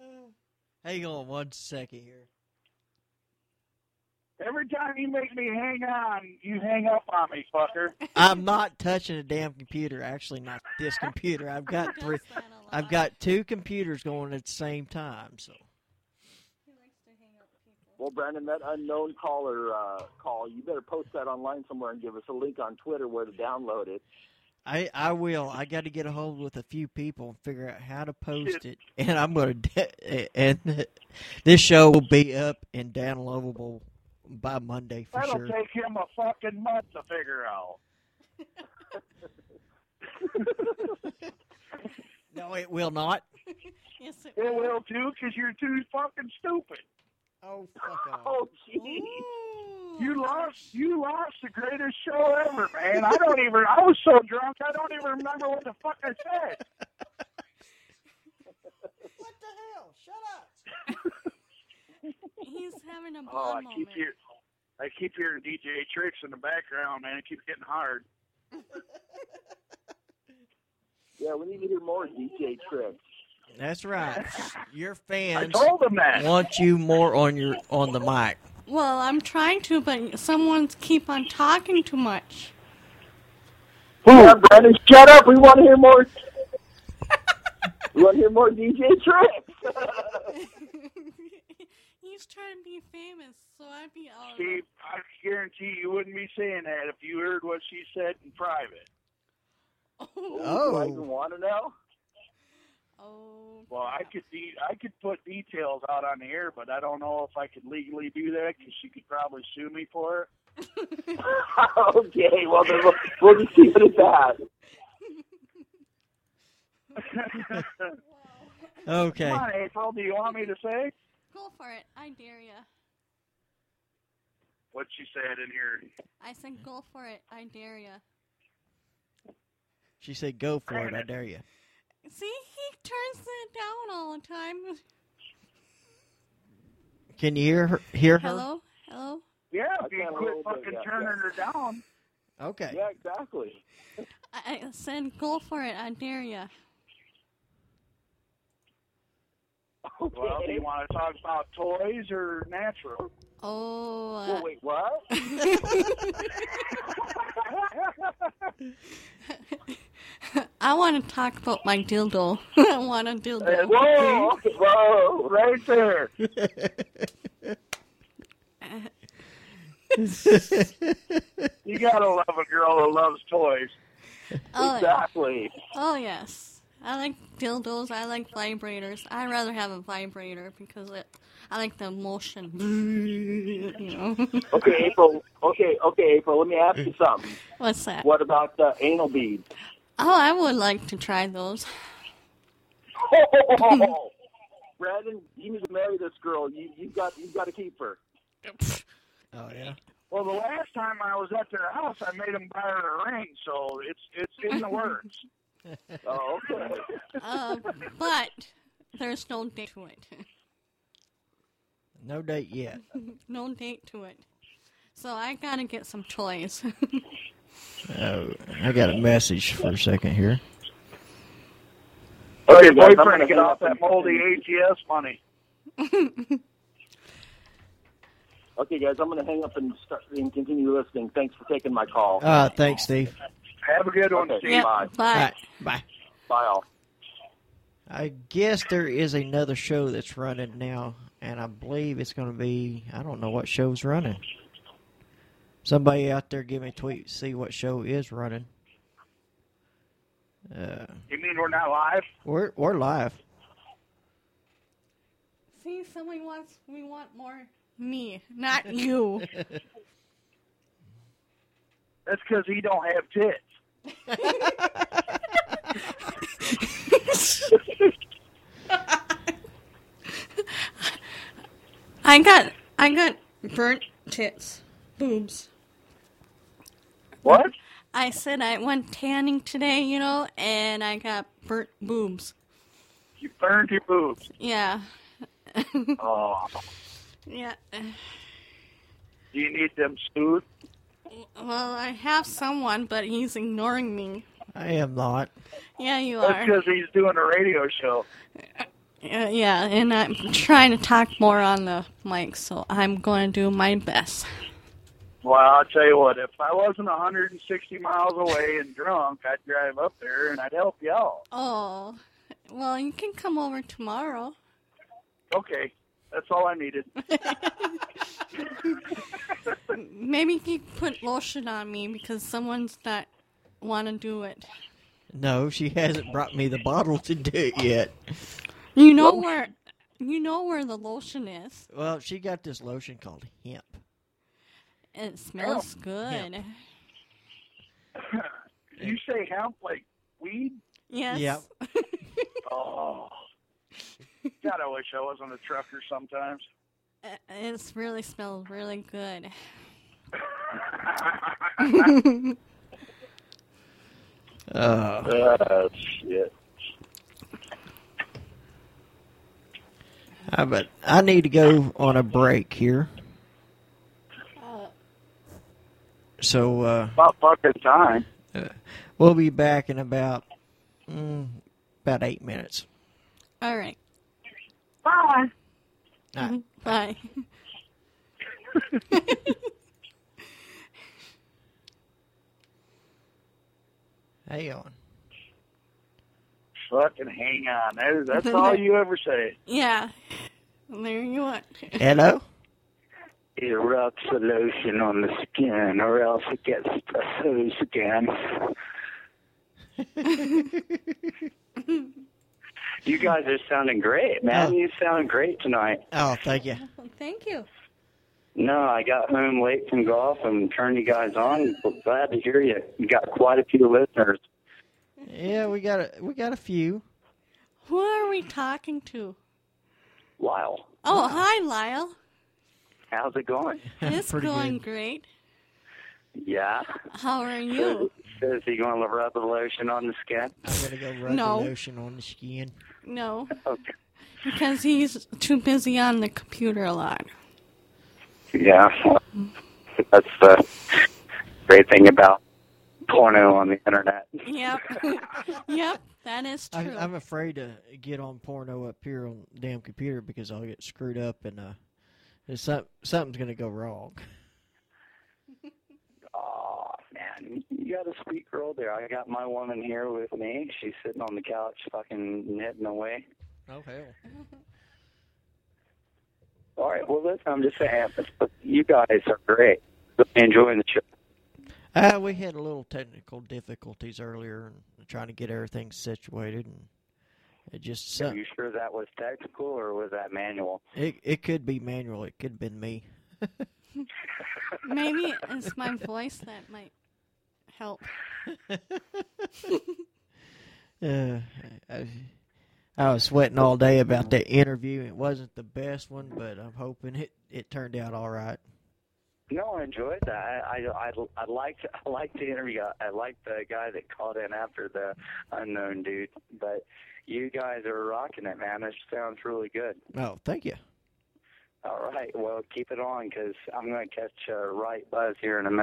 *laughs* Hang on one second here. Every time you make me hang on, you hang up on me, fucker. I'm not touching a damn computer. Actually, not this computer. I've got *laughs* three. I've got two computers going at the same time. So Well, Brandon, that unknown caller uh, call, you better post that online somewhere and give us a link on Twitter where to download it. I I will. I got to get a hold with a few people and figure out how to post it. And I'm gonna de- and this show will be up and downloadable by Monday for That'll sure. take him a fucking month to figure out. *laughs* No, it will not. yes, it, It will too, because you're too fucking stupid. Oh fuck off. Oh, jeez. You lost. You lost the greatest show ever, man. I don't even. I was so drunk, I don't even remember what the fuck I said. *laughs* What the hell? Shut up. *laughs* he's having a *laughs* Oh, I blonde keep moment. hearing. I keep hearing DJ Tricks in the background, man. It keeps getting hard. *laughs* Yeah, we need to hear more DJ tricks. That's right. *laughs* Your fans I told them that. want you more on your on the mic. Well, I'm trying to, but someone's keep on talking too much. Yeah, Brandon, shut up. We want to hear more. we want to hear more DJ tricks. He's trying to be famous, so I'd be all. Steve, I guarantee you wouldn't be saying that if you heard what she said in private. Oh. Do I Oh, even want to know? Oh. Well, I could de- I could put details out on the air, but I don't know if I could legally do that because she could probably sue me for it. *laughs* *laughs* okay, well, then we'll, we'll just keep it at that. *laughs* okay. Come on, April. Do you want me to say Go for it. I dare ya. What'd she said in here? I said go for it. I dare ya. She said, "Go for it, I dare you." See, he turns it down all the time. Can you hear her? Hear her? Hello? Hello? Yeah, I if you quit little bit, fucking yeah, turning yeah. her down. Okay. Yeah, exactly. I I said go for it. I dare ya. Well, do you want to talk about toys or natural? Oh. uh, Well, wait, what? *laughs* I want to talk about my dildo. *laughs* I want a dildo. whoa, whoa, right there. *laughs* You gotta love a girl who loves toys. Oh, exactly. Oh yes. I like dildos. I like vibrators. I'd rather have a vibrator because it. I like the motion. *laughs* You know. Okay, April. Okay, okay, April. Let me ask you something. What's that? What about uh, anal beads? Oh, I would like to try those. Oh, *laughs* Brandon, you need to marry this girl. You you got you got to keep her. Oh yeah. Well, the last time I was at their house, I made them buy her a ring, so it's it's in the works. *laughs* Oh, okay. Uh, but there's no date to it. No date yet. *laughs* no date to it. So I gotta get some toys. *laughs* Oh, I got a message for a second here. Tell your guys, I'm boyfriend gonna get off that moldy ATS money. *laughs* Okay, guys, I'm going to hang up and start and continue listening. Thanks for taking my call. Uh, thanks, Steve. Have a good one, Okay, Steve. Bye. Bye. Bye. Bye, all. I guess there is another show that's running now, and I believe it's going to be. I don't know what show's running. Somebody out there give me a tweet, see what show is running. Uh, You mean we're not live? we're we're live. See, someone wants we want more me, not you. *laughs* That's because he don't have tits. I got I got burnt tits, boobs. What? I said I went tanning today, you know, and I got burnt boobs. You burned your boobs. Yeah. Oh, *laughs* yeah. do you need them soothed? Well, I have someone, but he's ignoring me. I am not. Yeah, you That's are. because he's doing a radio show. Uh, yeah, and I'm trying to talk more on the mic, so I'm going to do my best. Well, I'll tell you what. If I wasn't 160 miles away and drunk, I'd drive up there and I'd help you out. Oh, well, you can come over tomorrow. Okay, that's all I needed. *laughs* Maybe you put lotion on me because someone's not want to do it. No, she hasn't brought me the bottle to do it yet. You know where, you know where the lotion is. Well, she got this lotion called hemp. It smells oh. good. *laughs* you say hemp like weed? Yes. Yep. *laughs* Oh. *laughs* God, I wish I wasn't a trucker sometimes. Uh, It's really smells really good. Uh, *laughs* Oh, shit. Uh, but I need to go on a break here. So uh, About fucking time. uh, we'll be back in about mm, about eight minutes. All right. Bye. All right. *laughs* Bye. *laughs* Hang on. Fucking hang on. That- That's *laughs* all you ever say. Yeah. There you are. Hello. It rubs the lotion on the skin, or else it gets the hose again. You guys are sounding great, man. Oh. You sound great tonight. Oh, thank you. *laughs* Thank you. No, I got home late from golf and turned you guys on. Glad to hear you. You got quite a few listeners. Yeah, we got a we got a few. Who are we talking to? Lyle, Oh, hi, Lyle. how's it going? *laughs* It's going good. great. Yeah. How are So, you? so is he going to rub the lotion on the skin? I'm gonna go rub No. the lotion on the skin. No, Okay. because he's too busy on the computer a lot. Yeah. That's the great thing about porno on the internet. Yep. *laughs* yep, that is I, true. I'm afraid to get on porno up here on the damn computer because I'll get screwed up and uh, there's some, something's gonna go wrong. Man, you got a sweet girl there. I got my woman here with me. She's sitting on the couch, fucking knitting away. Oh hell. *laughs* All right. Well, listen, I'm just saying, but you guys are great. Really enjoying the show. Uh, we had a little technical difficulties earlier and trying to get everything situated, and it just Are you sure that was technical or was that manual? it it could be manual. It could have been me. *laughs* Maybe it's my voice that might help. *laughs* Uh, I, I was sweating all day about that interview. It wasn't the best one, but I'm hoping it it turned out all right. No, I enjoyed that. I I I, I liked I liked the interview. I liked the guy that called in after the unknown dude. But you guys are rocking it, man. This sounds really good. Oh, thank you. All right, well keep it on because I'm going to catch a right buzz here in a minute.